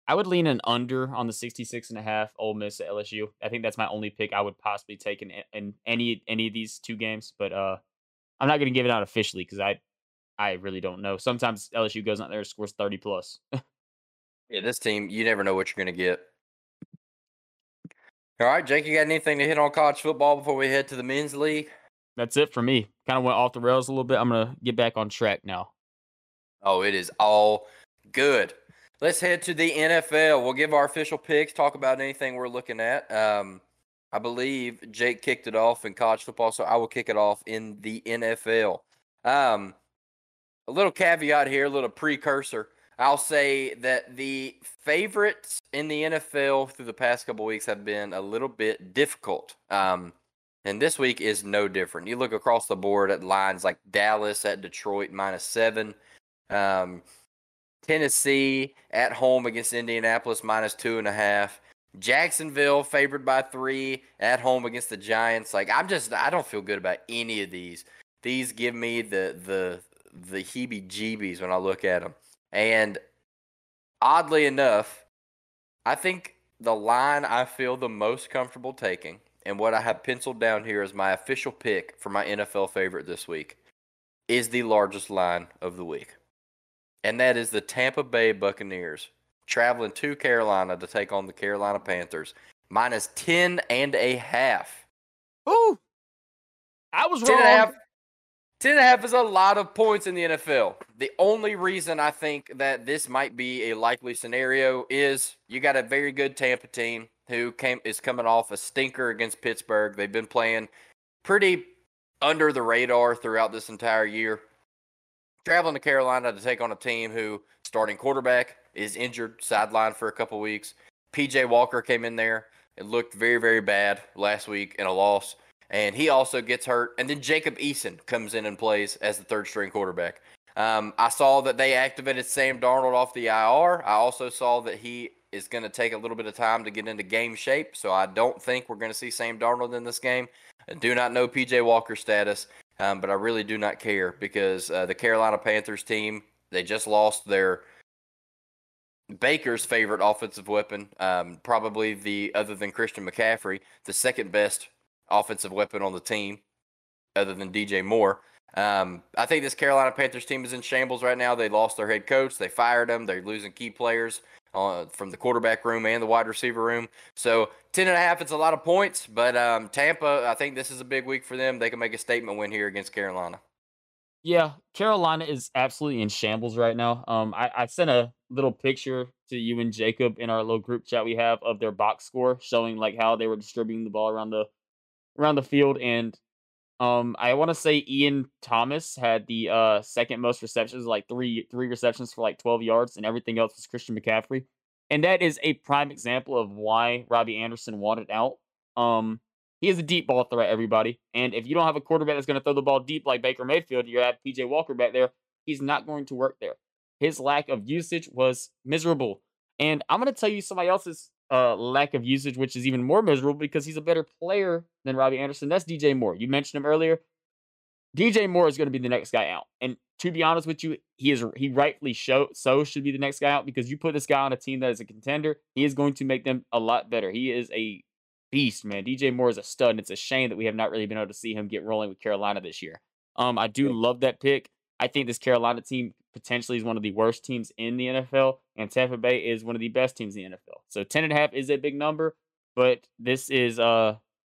I would lean an under on the 66 and a half Ole Miss at LSU. I think that's my only pick I would possibly take in, in any any of these two games, but uh I'm not going to give it out officially cuz I I really don't know. Sometimes LSU goes out there and scores 30 plus. Yeah, this team, you never know what you're going to get. All right, Jake, you got anything to hit on college football before we head to the men's league? That's it for me. Kind of went off the rails a little bit. I'm going to get back on track now. Oh, it is all good. Let's head to the NFL. We'll give our official picks, talk about anything we're looking at. Um, I believe Jake kicked it off in college football, so I will kick it off in the NFL. Um, a little caveat here, a little precursor. I'll say that the favorites in the NFL through the past couple weeks have been a little bit difficult. Um, and this week is no different. You look across the board at lines like Dallas at Detroit minus seven, um, Tennessee at home against Indianapolis minus two and a half, Jacksonville favored by three at home against the Giants. Like I'm just I don't feel good about any of these. These give me the the the heebie-jeebies when I look at them. And oddly enough, I think the line I feel the most comfortable taking and what I have penciled down here as my official pick for my NFL favorite this week is the largest line of the week. And that is the Tampa Bay Buccaneers traveling to Carolina to take on the Carolina Panthers. Minus 10 and a half. Ooh. I was 10 wrong. 10 and a half is a lot of points in the NFL. The only reason I think that this might be a likely scenario is you got a very good Tampa team who came is coming off a stinker against Pittsburgh. They've been playing pretty under the radar throughout this entire year. Traveling to Carolina to take on a team who starting quarterback is injured, sidelined for a couple weeks. PJ Walker came in there. It looked very, very bad last week in a loss and he also gets hurt. And then Jacob Eason comes in and plays as the third string quarterback. Um, I saw that they activated Sam Darnold off the IR. I also saw that he is going to take a little bit of time to get into game shape. So I don't think we're going to see Sam Darnold in this game. I do not know PJ Walker's status, um, but I really do not care because uh, the Carolina Panthers team, they just lost their Baker's favorite offensive weapon, um, probably the other than Christian McCaffrey, the second best offensive weapon on the team, other than DJ Moore. Um, I think this Carolina Panthers team is in shambles right now. They lost their head coach. They fired him. They're losing key players uh, from the quarterback room and the wide receiver room. So 10 and a half, it's a lot of points. But um, Tampa, I think this is a big week for them. They can make a statement win here against Carolina. Yeah, Carolina is absolutely in shambles right now. Um, I, I sent a little picture to you and Jacob in our little group chat we have of their box score, showing like how they were distributing the ball around the around the field, and um, I want to say Ian Thomas had the uh second most receptions, like three three receptions for like twelve yards, and everything else was Christian McCaffrey, and that is a prime example of why Robbie Anderson wanted out. Um, he is a deep ball threat, everybody, and if you don't have a quarterback that's going to throw the ball deep like Baker Mayfield, you have PJ Walker back there. He's not going to work there. His lack of usage was miserable, and I'm going to tell you somebody else's uh, lack of usage, which is even more miserable because he's a better player than Robbie Anderson. That's DJ Moore. You mentioned him earlier. DJ Moore is going to be the next guy out. And to be honest with you, he is he rightfully show, so should be the next guy out because you put this guy on a team that is a contender, he is going to make them a lot better. He is a beast, man. DJ Moore is a stud, and it's a shame that we have not really been able to see him get rolling with Carolina this year. Um, I do love that pick. I think this Carolina team potentially is one of the worst teams in the NFL, and Tampa Bay is one of the best teams in the NFL. So ten and a half is a big number, but this is uh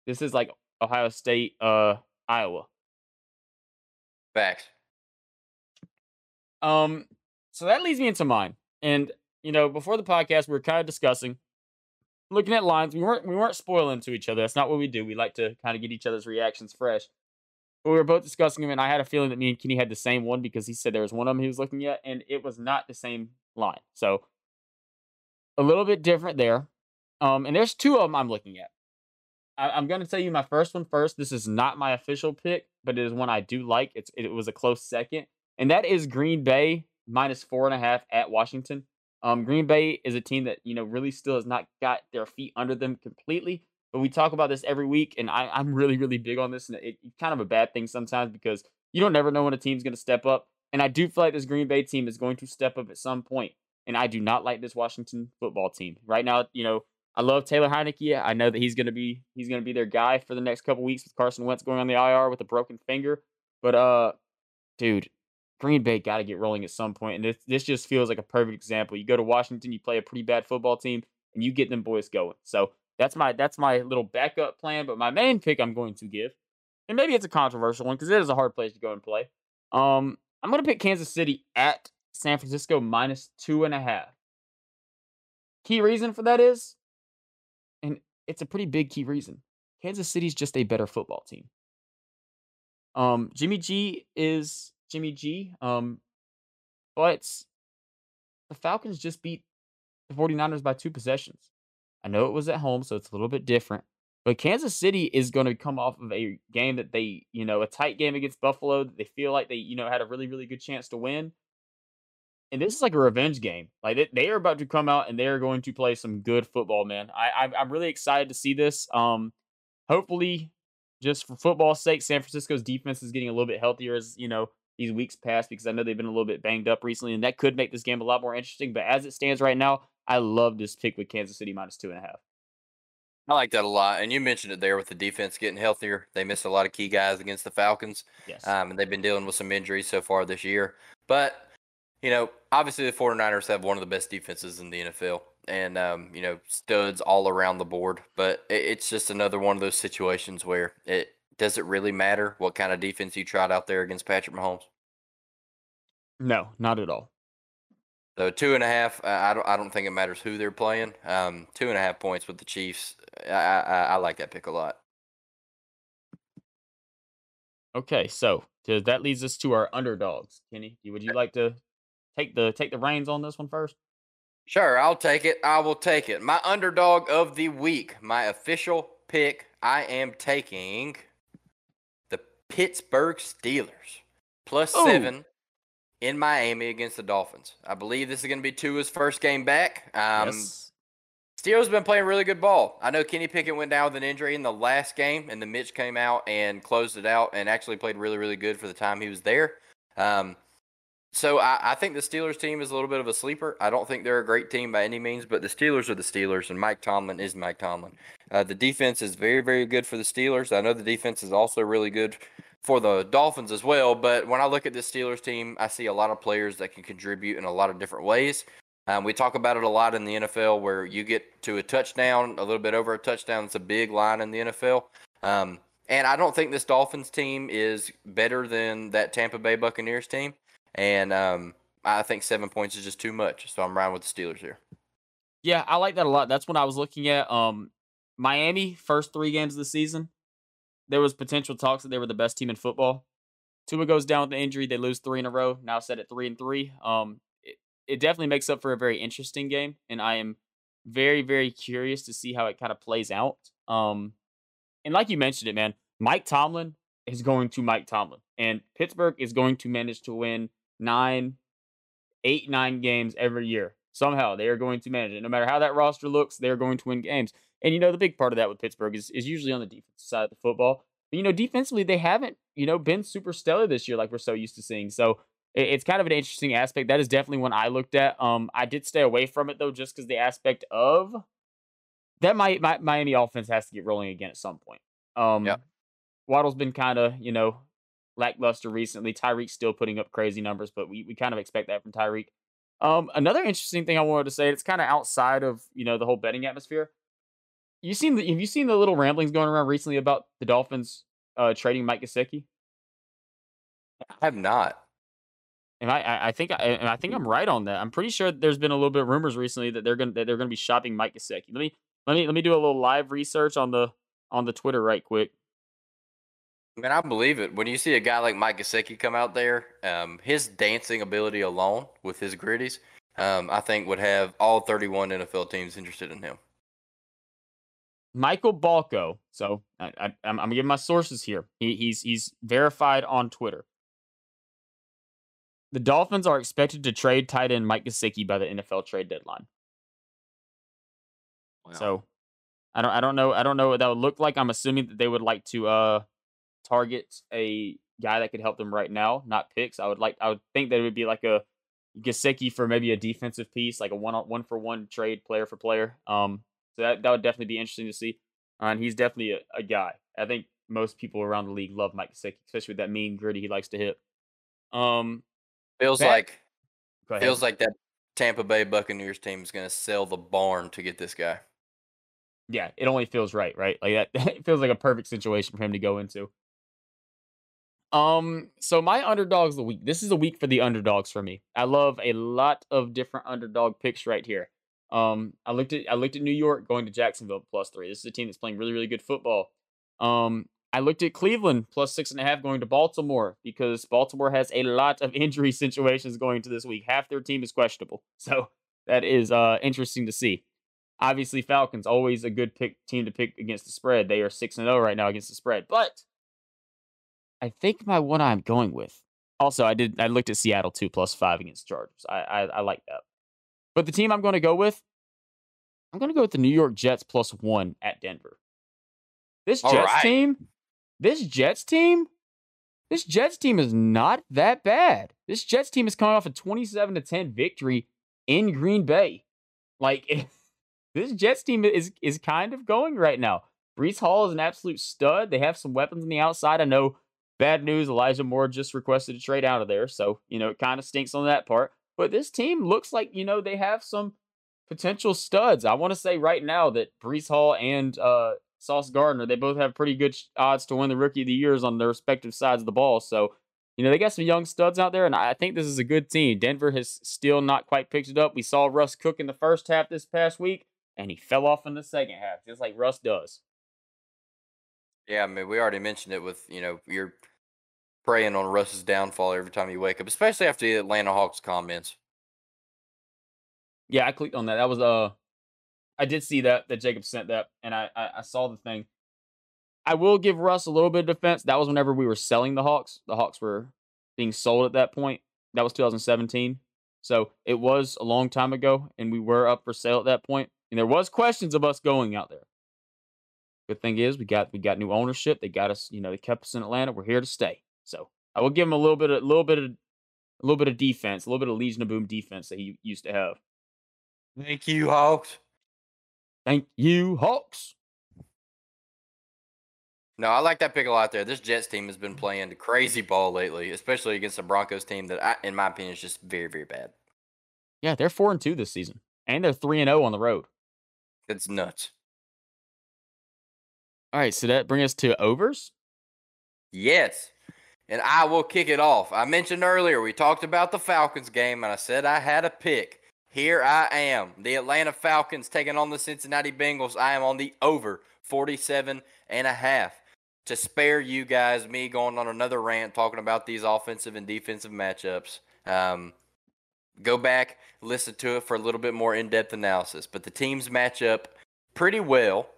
this is like Ohio State, uh Iowa. Facts. Um, so that leads me into mine. And you know, before the podcast, we were kind of discussing, looking at lines. We weren't we weren't spoiling to each other. That's not what we do. We like to kind of get each other's reactions fresh. We were both discussing them, and I had a feeling that me and Kenny had the same one because he said there was one of them he was looking at, and it was not the same line. So a little bit different there. Um, and there's two of them I'm looking at. I, am going to tell you my first one first. This is not my official pick, but it is one I do like. It's it was a close second, and that is Green Bay minus four and a half at Washington. Um, Green Bay is a team that you know really still has not got their feet under them completely. But we talk about this every week, and I, I'm really really big on this, and it, it's kind of a bad thing sometimes because you don't never know when a team's going to step up. And I do feel like this Green Bay team is going to step up at some point. And I do not like this Washington football team right now. You know, I love Taylor Heinicke. I know that he's gonna be he's gonna be their guy for the next couple weeks with Carson Wentz going on the IR with a broken finger. But uh, dude, Green Bay got to get rolling at some point, and this this just feels like a perfect example. You go to Washington, you play a pretty bad football team, and you get them boys going. So that's my that's my little backup plan. But my main pick I'm going to give, and maybe it's a controversial one because it is a hard place to go and play. Um, I'm going to pick Kansas City at San Francisco minus two and a half. Key reason for that is, and it's a pretty big key reason. Kansas City's just a better football team. Um, Jimmy G is Jimmy G. Um, but the Falcons just beat the 49ers by two possessions. I know it was at home, so it's a little bit different. But Kansas City is going to come off of a game that they, you know, a tight game against Buffalo that they feel like they, you know, had a really, really good chance to win. And this is like a revenge game. Like they, they are about to come out and they are going to play some good football, man. I, I I'm really excited to see this. Um, hopefully, just for football's sake, San Francisco's defense is getting a little bit healthier as you know these weeks pass because I know they've been a little bit banged up recently, and that could make this game a lot more interesting. But as it stands right now, I love this pick with Kansas City minus two and a half. I like that a lot, and you mentioned it there with the defense getting healthier. They missed a lot of key guys against the Falcons, Yes. um, and they've been dealing with some injuries so far this year. But you know, obviously the 49ers have one of the best defenses in the NFL, and um, you know, studs all around the board. But it, it's just another one of those situations where it does it really matter what kind of defense you tried out there against Patrick Mahomes. no, not at all. So two and a half. Uh, I don't. I don't think it matters who they're playing. Um, two and a half points with the Chiefs. I, I, I like that pick a lot. Okay, so that leads us to our underdogs. Kenny, would you like to take the take the reins on this one first? Sure, I'll take it. I will take it. My underdog of the week, my official pick. I am taking the Pittsburgh Steelers plus Ooh. seven in Miami against the Dolphins. I believe this is going to be Tua's first game back. Um, yes. Steelers been playing really good ball. I know Kenny Pickett went down with an injury in the last game, and then Mitch came out and closed it out and actually played really, really good for the time he was there. Um, so I, I think the Steelers team is a little bit of a sleeper. I don't think they're a great team by any means, but the Steelers are the Steelers, and Mike Tomlin is Mike Tomlin. Uh, the defense is very, very good for the Steelers. I know the defense is also really good for the Dolphins as well. But when I look at this Steelers team, I see a lot of players that can contribute in a lot of different ways. Um, we talk about it a lot in the NFL where you get to a touchdown, a little bit over a touchdown. It's a big line in the NFL. Um, and I don't think this Dolphins team is better than that Tampa Bay Buccaneers team. And um, I think seven points is just too much. So I'm riding with the Steelers here. Yeah, I like that a lot. That's what I was looking at. Um, Miami first three games of the season, there was potential talks that they were the best team in football. Tua goes down with the injury. They lose three in a row. Now set at three and three. Um, it, it definitely makes up for a very interesting game, and I am very, very curious to see how it kind of plays out. Um, and like you mentioned it, man, Mike Tomlin is going to Mike Tomlin, and Pittsburgh is going to manage to win nine, eight, nine games every year. Somehow they are going to manage it. No matter how that roster looks, they're going to win games. And you know, the big part of that with Pittsburgh is, is usually on the defensive side of the football. But you know, defensively, they haven't, you know, been super stellar this year like we're so used to seeing. So it, it's kind of an interesting aspect. That is definitely one I looked at. Um, I did stay away from it though, just because the aspect of that my, my Miami offense has to get rolling again at some point. Um, Yeah. Waddle's been kind of, you know, lackluster recently. Tyreek's still putting up crazy numbers, but we, we kind of expect that from Tyreek. Um, another interesting thing I wanted to say, it's kind of outside of you know the whole betting atmosphere. You seen the have you seen the little ramblings going around recently about the Dolphins uh, trading Mike Gesicki? I have not. And I, I, think I, and I think I'm right on that. I'm pretty sure there's been a little bit of rumors recently that they're gonna that they're gonna be shopping Mike Gesicki. Let me let me let me do a little live research on the on the Twitter right quick. I mean, I believe it. When you see a guy like Mike Gesicki come out there, um, his dancing ability alone with his griddies, um, I think would have all 31 NFL teams interested in him. Michael Balco. So I, I, I'm, I'm giving my sources here. He, he's he's verified on Twitter. The Dolphins are expected to trade tight end Mike Gesicki by the NFL trade deadline. So I don't I don't know I don't know what that would look like. I'm assuming that they would like to uh target a guy that could help them right now, not picks. I would like I would think that it would be like a Gesicki for maybe a defensive piece, like a one one for one trade player for player. Um so that, that would definitely be interesting to see. Uh, and he's definitely a, a guy. I think most people around the league love Mike Gesicki, especially with that mean griddy he likes to hit. Um Feels That- like feels like that Tampa Bay Buccaneers team is going to sell the barn to get this guy. yeah, it only feels right, right? Like that it feels like a perfect situation for him to go into. Um, so my underdogs of the week. This is a week for the underdogs for me. I love a lot of different underdog picks right here. Um, I looked at I looked at New York going to Jacksonville plus three. This is a team that's playing really, really good football. Um, I looked at Cleveland plus six and a half going to Baltimore because Baltimore has a lot of injury situations going to this week. Half their team is questionable. So that is uh interesting to see. Obviously, Falcons always a good pick team to pick against the spread. They are six and zero right now against the spread. But I think my one I'm going with. Also, I did I looked at Seattle two plus five against Chargers. I I, I like that. But the team I'm going to go with, I'm going to go with the New York Jets plus one at Denver. This All Jets right. team, this Jets team, this Jets team is not that bad. This Jets team is coming off a 27 to 10 victory in Green Bay. Like this Jets team is is kind of going right now. Breece Hall is an absolute stud. They have some weapons on the outside. I know bad news. Elijah Moore just requested a trade out of there, so you know it kind of stinks on that part. But this team looks like you know they have some potential studs. I want to say right now that Breece Hall and uh, Sauce Gardner they both have pretty good odds to win the Rookie of the Years on their respective sides of the ball. So you know they got some young studs out there, and I think this is a good team. Denver has still not quite picked it up. We saw Russ cook in the first half this past week, and he fell off in the second half, just like Russ does. Yeah, I mean, we already mentioned it with, you know, you're preying on Russ's downfall every time you wake up, especially after the Atlanta Hawks comments. Yeah, I clicked on that. That was uh I did see that that Jacob sent that and I, I I saw the thing. I will give Russ a little bit of defense. That was whenever we were selling the Hawks. The Hawks were being sold at that point. That was 2017. So it was a long time ago and we were up for sale at that point. And there was questions of us going out there. Good thing is we got we got new ownership. They got us, you know, they kept us in Atlanta. We're here to stay. So I will give him a little bit of a little bit of a little bit of defense, a little bit of Legion of Boom defense that he used to have. Thank you, Hawks. Thank you, Hawks. No, I like that pick a lot there. This Jets team has been mm. playing crazy ball lately, especially against the Broncos team that, I, in my opinion, is just very, very bad. Yeah, they're four and two this season, and they're three and zero on the road. It's nuts. All right, so that brings us to overs. Yes. And I will kick it off. I mentioned earlier we talked about the Falcons game, and I said I had a pick. Here I am. The Atlanta Falcons taking on the Cincinnati Bengals. I am on the over 47 and a half. To spare you guys me going on another rant talking about these offensive and defensive matchups. Um, go back, listen to it for a little bit more in-depth analysis. But the teams match up pretty well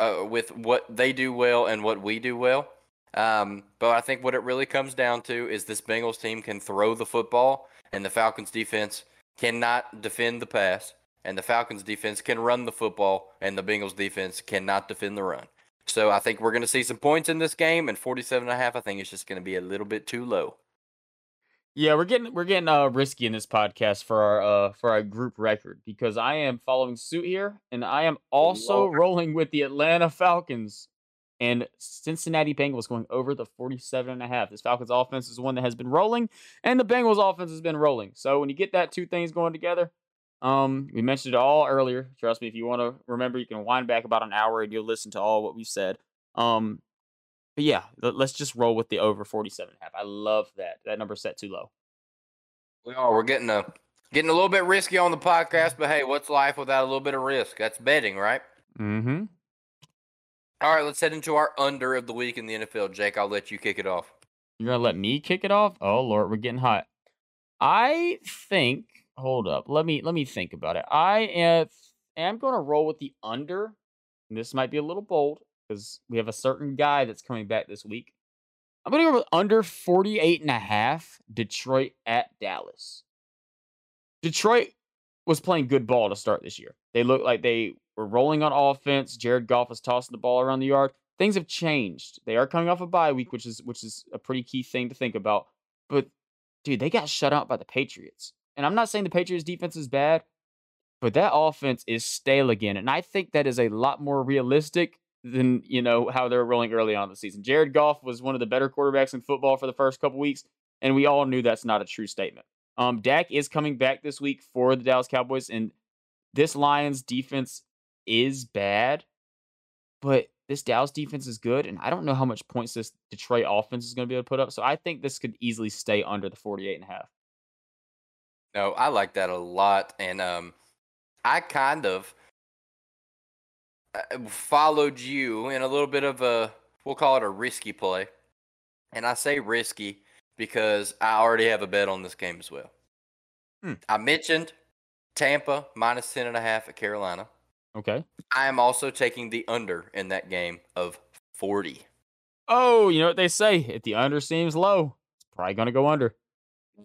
uh, with what they do well and what we do well. Um, but I think what it really comes down to is this Bengals team can throw the football, and the Falcons defense cannot defend the pass, and the Falcons defense can run the football, and the Bengals defense cannot defend the run. So I think we're going to see some points in this game, and 47 and a half, I think it's just going to be a little bit too low. Yeah, we're getting we're getting uh risky in this podcast for our uh for our group record because I am following suit here, and I am also Lord. rolling with the Atlanta Falcons and Cincinnati Bengals going over the 47 and a half. This Falcons offense is one that has been rolling, and the Bengals offense has been rolling. So when you get that two things going together, um, we mentioned it all earlier. Trust me, if you want to remember, you can wind back about an hour and you'll listen to all what we said. Um, but yeah, let- let's just roll with the over 47 and a half. I love that. That number set too low. We are. We're getting a getting a little bit risky on the podcast, but hey, what's life without a little bit of risk? That's betting, right? Mm-hmm. All right, let's head into our under of the week in the NFL. Jake, I'll let you kick it off. You're gonna let me kick it off? Oh Lord, we're getting hot. I think. Hold up. Let me let me think about it. I am, am gonna roll with the under. This might be a little bold because we have a certain guy that's coming back this week. I'm gonna go with under 48 and a half. Detroit at Dallas. Detroit was playing good ball to start this year. They looked like they were rolling on offense. Jared Goff was tossing the ball around the yard. Things have changed. They are coming off a bye week, which is which is a pretty key thing to think about. But dude, they got shut out by the Patriots. And I'm not saying the Patriots defense is bad, but that offense is stale again. And I think that is a lot more realistic than, you know, how they're rolling early on the season. Jared Goff was one of the better quarterbacks in football for the first couple weeks. and we all knew that's not a true statement. Um, Dak is coming back this week for the Dallas Cowboys, and this Lions defense is bad, but this Dallas defense is good, and I don't know how much points this Detroit offense is going to be able to put up. So I think this could easily stay under the 48 and a half. No, I like that a lot, and um, I kind of followed you in a little bit of a we'll call it a risky play, and I say risky because I already have a bet on this game as well. Hmm. I mentioned Tampa minus ten and a half at Carolina. Okay. I am also taking the under in that game of forty. Oh, you know what they say? If the under seems low, it's probably going to go under.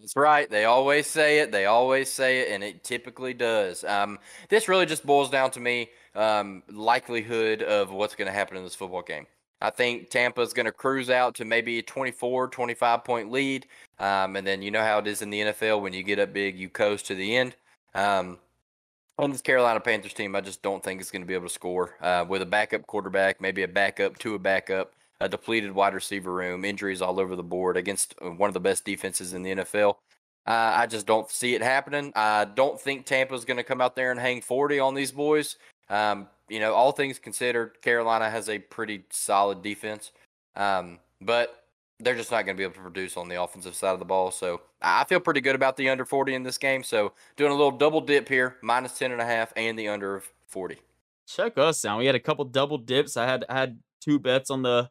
That's right. They always say it. They always say it, and it typically does. Um, this really just boils down to me um, likelihood of what's going to happen in this football game. I think Tampa is going to cruise out to maybe a 24, 25 point lead. Um, and then you know how it is in the NFL when you get up big, you coast to the end. Um, on this Carolina Panthers team, I just don't think it's going to be able to score uh, with a backup quarterback, maybe a backup to a backup, a depleted wide receiver room, injuries all over the board against uh, one of the best defenses in the NFL. Uh, I just don't see it happening. I don't think Tampa's going to come out there and hang 40 on these boys. Um, you know, all things considered, Carolina has a pretty solid defense, um, but they're just not going to be able to produce on the offensive side of the ball. So I feel pretty good about the under 40 in this game. So doing a little double dip here, minus 10 and a half and the under of 40. Check us out. We had a couple double dips. I had I had two bets on the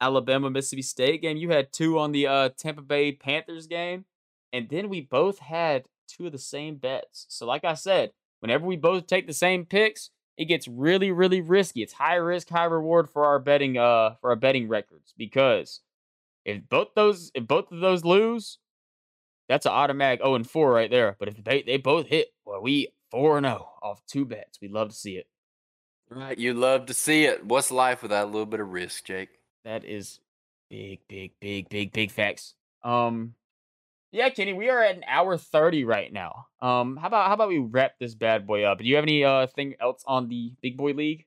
Alabama Mississippi State game. You had two on the uh, Tampa Bay Panthers game, and then we both had two of the same bets. So like I said, whenever we both take the same picks, it gets really really risky. It's high risk, high reward for our betting uh for our betting records because if both those if both of those lose, that's an automatic 0 and 4 right there. But if they, they both hit, well, we 4 and 0 off two bets. We'd love to see it. Right. You love to see it. What's life without a little bit of risk, Jake? That is big, big, big, big, big facts. Um yeah, Kenny, we are at an hour 30 right now. Um, how about how about we wrap this bad boy up? Do you have any uh thing else on the big boy league?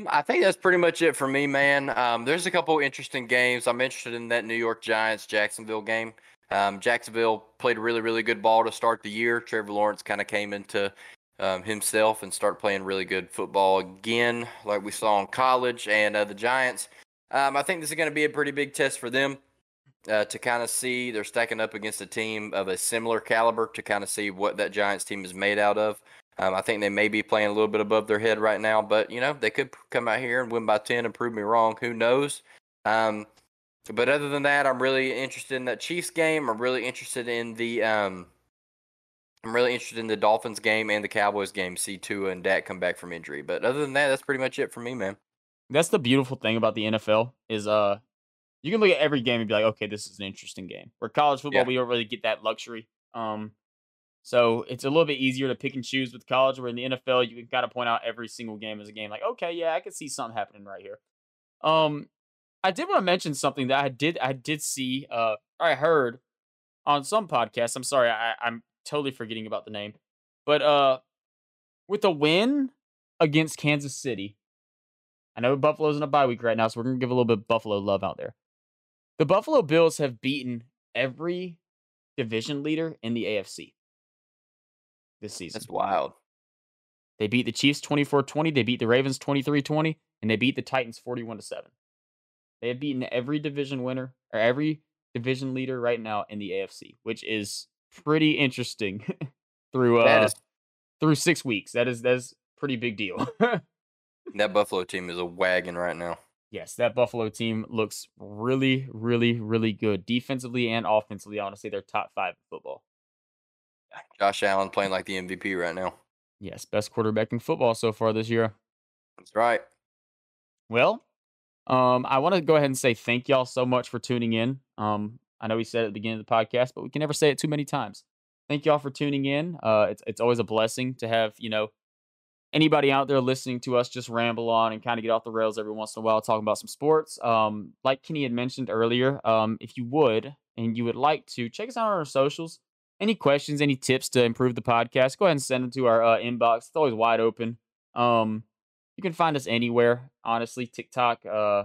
Um, I think that's pretty much it for me, man. Um, there's a couple interesting games. I'm interested in that New York Giants Jacksonville game. Um, Jacksonville played really, really good ball to start the year. Trevor Lawrence kind of came into um, himself and started playing really good football again, like we saw in college. And uh, the Giants, um, I think this is going to be a pretty big test for them uh, to kind of see they're stacking up against a team of a similar caliber to kind of see what that Giants team is made out of. Um, I think they may be playing a little bit above their head right now, but you know they could come out here and win by ten and prove me wrong. Who knows? Um, but other than that, I'm really interested in that Chiefs game. I'm really interested in the um, I'm really interested in the Dolphins game and the Cowboys game. See Tua and Dak come back from injury. But other than that, that's pretty much it for me, man. That's the beautiful thing about the NFL is uh you can look at every game and be like, okay, this is an interesting game. Where college football, Yeah. we don't really get that luxury. Um, so it's a little bit easier to pick and choose with college. Where in the NFL, you can kind of point out every single game as a game. Like, okay, yeah, I can see something happening right here. Um, I did want to mention something that I did I did see uh I heard on some podcast. I'm sorry, I, I'm totally forgetting about the name, but uh, with a win against Kansas City. I know Buffalo's in a bye week right now, so we're gonna give a little bit of Buffalo love out there. The Buffalo Bills have beaten every division leader in the AFC this season. That's wild. They beat the Chiefs 24-20, they beat the Ravens 23-20, and they beat the Titans 41 to 7. They have beaten every division winner or every division leader right now in the AFC, which is pretty interesting through uh is through 6 weeks. That is that's pretty big deal. that Buffalo team is a wagon right now. yes, that Buffalo team looks really really really good defensively and offensively. I want to say they're top 5 in football. Josh Allen playing like the MVP right now. Yes, best quarterback in football so far this year. That's right. Well, um, I want to go ahead and say thank y'all so much for tuning in. Um, I know we said it at the beginning of the podcast, but we can never say it too many times. Thank y'all for tuning in. Uh, it's it's always a blessing to have you know anybody out there listening to us just ramble on and kind of get off the rails every once in a while talking about some sports. Um, like Kenny had mentioned earlier, um, if you would and you would like to check us out on our socials. Any questions, any tips to improve the podcast, go ahead and send them to our uh, inbox. It's always wide open. Um, you can find us anywhere, honestly, TikTok, uh,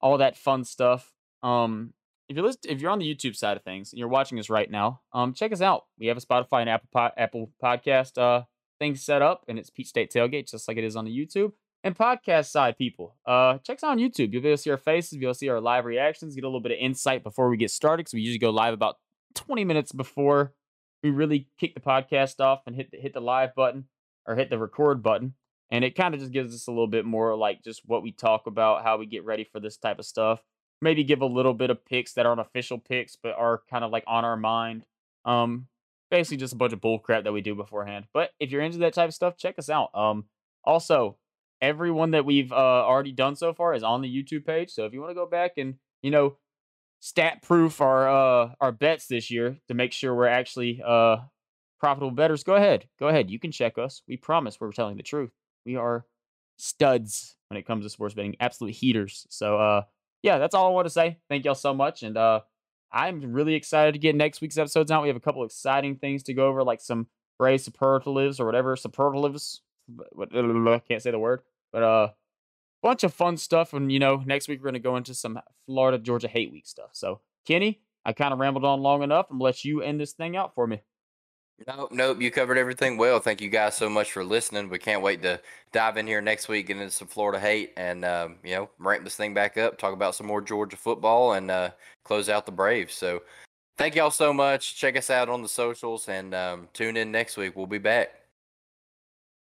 all that fun stuff. Um, if you're list- if you're on the YouTube side of things and you're watching us right now, um, check us out. We have a Spotify and Apple po- Apple podcast uh thing set up, and it's Peach State Tailgate, just like it is on the YouTube. And podcast side people, uh, check us out on YouTube. You'll be able to see our faces, you'll see our live reactions, get a little bit of insight before we get started. Because we usually go live about 20 minutes before we really kick the podcast off and hit the, hit the live button or hit the record button. And it kind of just gives us a little bit more like just what we talk about, how we get ready for this type of stuff. Maybe give a little bit of picks that aren't official picks, but are kind of like on our mind. Um, basically just a bunch of bull crap that we do beforehand. But if you're into that type of stuff, check us out. Um, also, everyone that we've uh, already done so far is on the YouTube page. So if you want to go back and you know stat proof our uh, our bets this year to make sure we're actually uh, profitable bettors, go ahead. Go ahead. You can check us. We promise we're telling the truth. We are studs when it comes to sports betting, absolute heaters. So uh, yeah, that's all I want to say. Thank y'all so much, and uh, I'm really excited to get next week's episodes out. We have a couple exciting things to go over, like some Bray superlatives or whatever superlatives. I can't say the word, but uh, bunch of fun stuff. And you know, next week we're gonna go into some Florida Georgia hate week stuff. So Kenny, I kind of rambled on long enough. I'm let you end this thing out for me. Nope, nope. You covered everything well. Thank you guys so much for listening. We can't wait to dive in here next week, get into some Florida hate, and um, you know, ramp this thing back up. Talk about some more Georgia football, and uh, close out the Braves. So, thank y'all so much. Check us out on the socials, and um, tune in next week. We'll be back.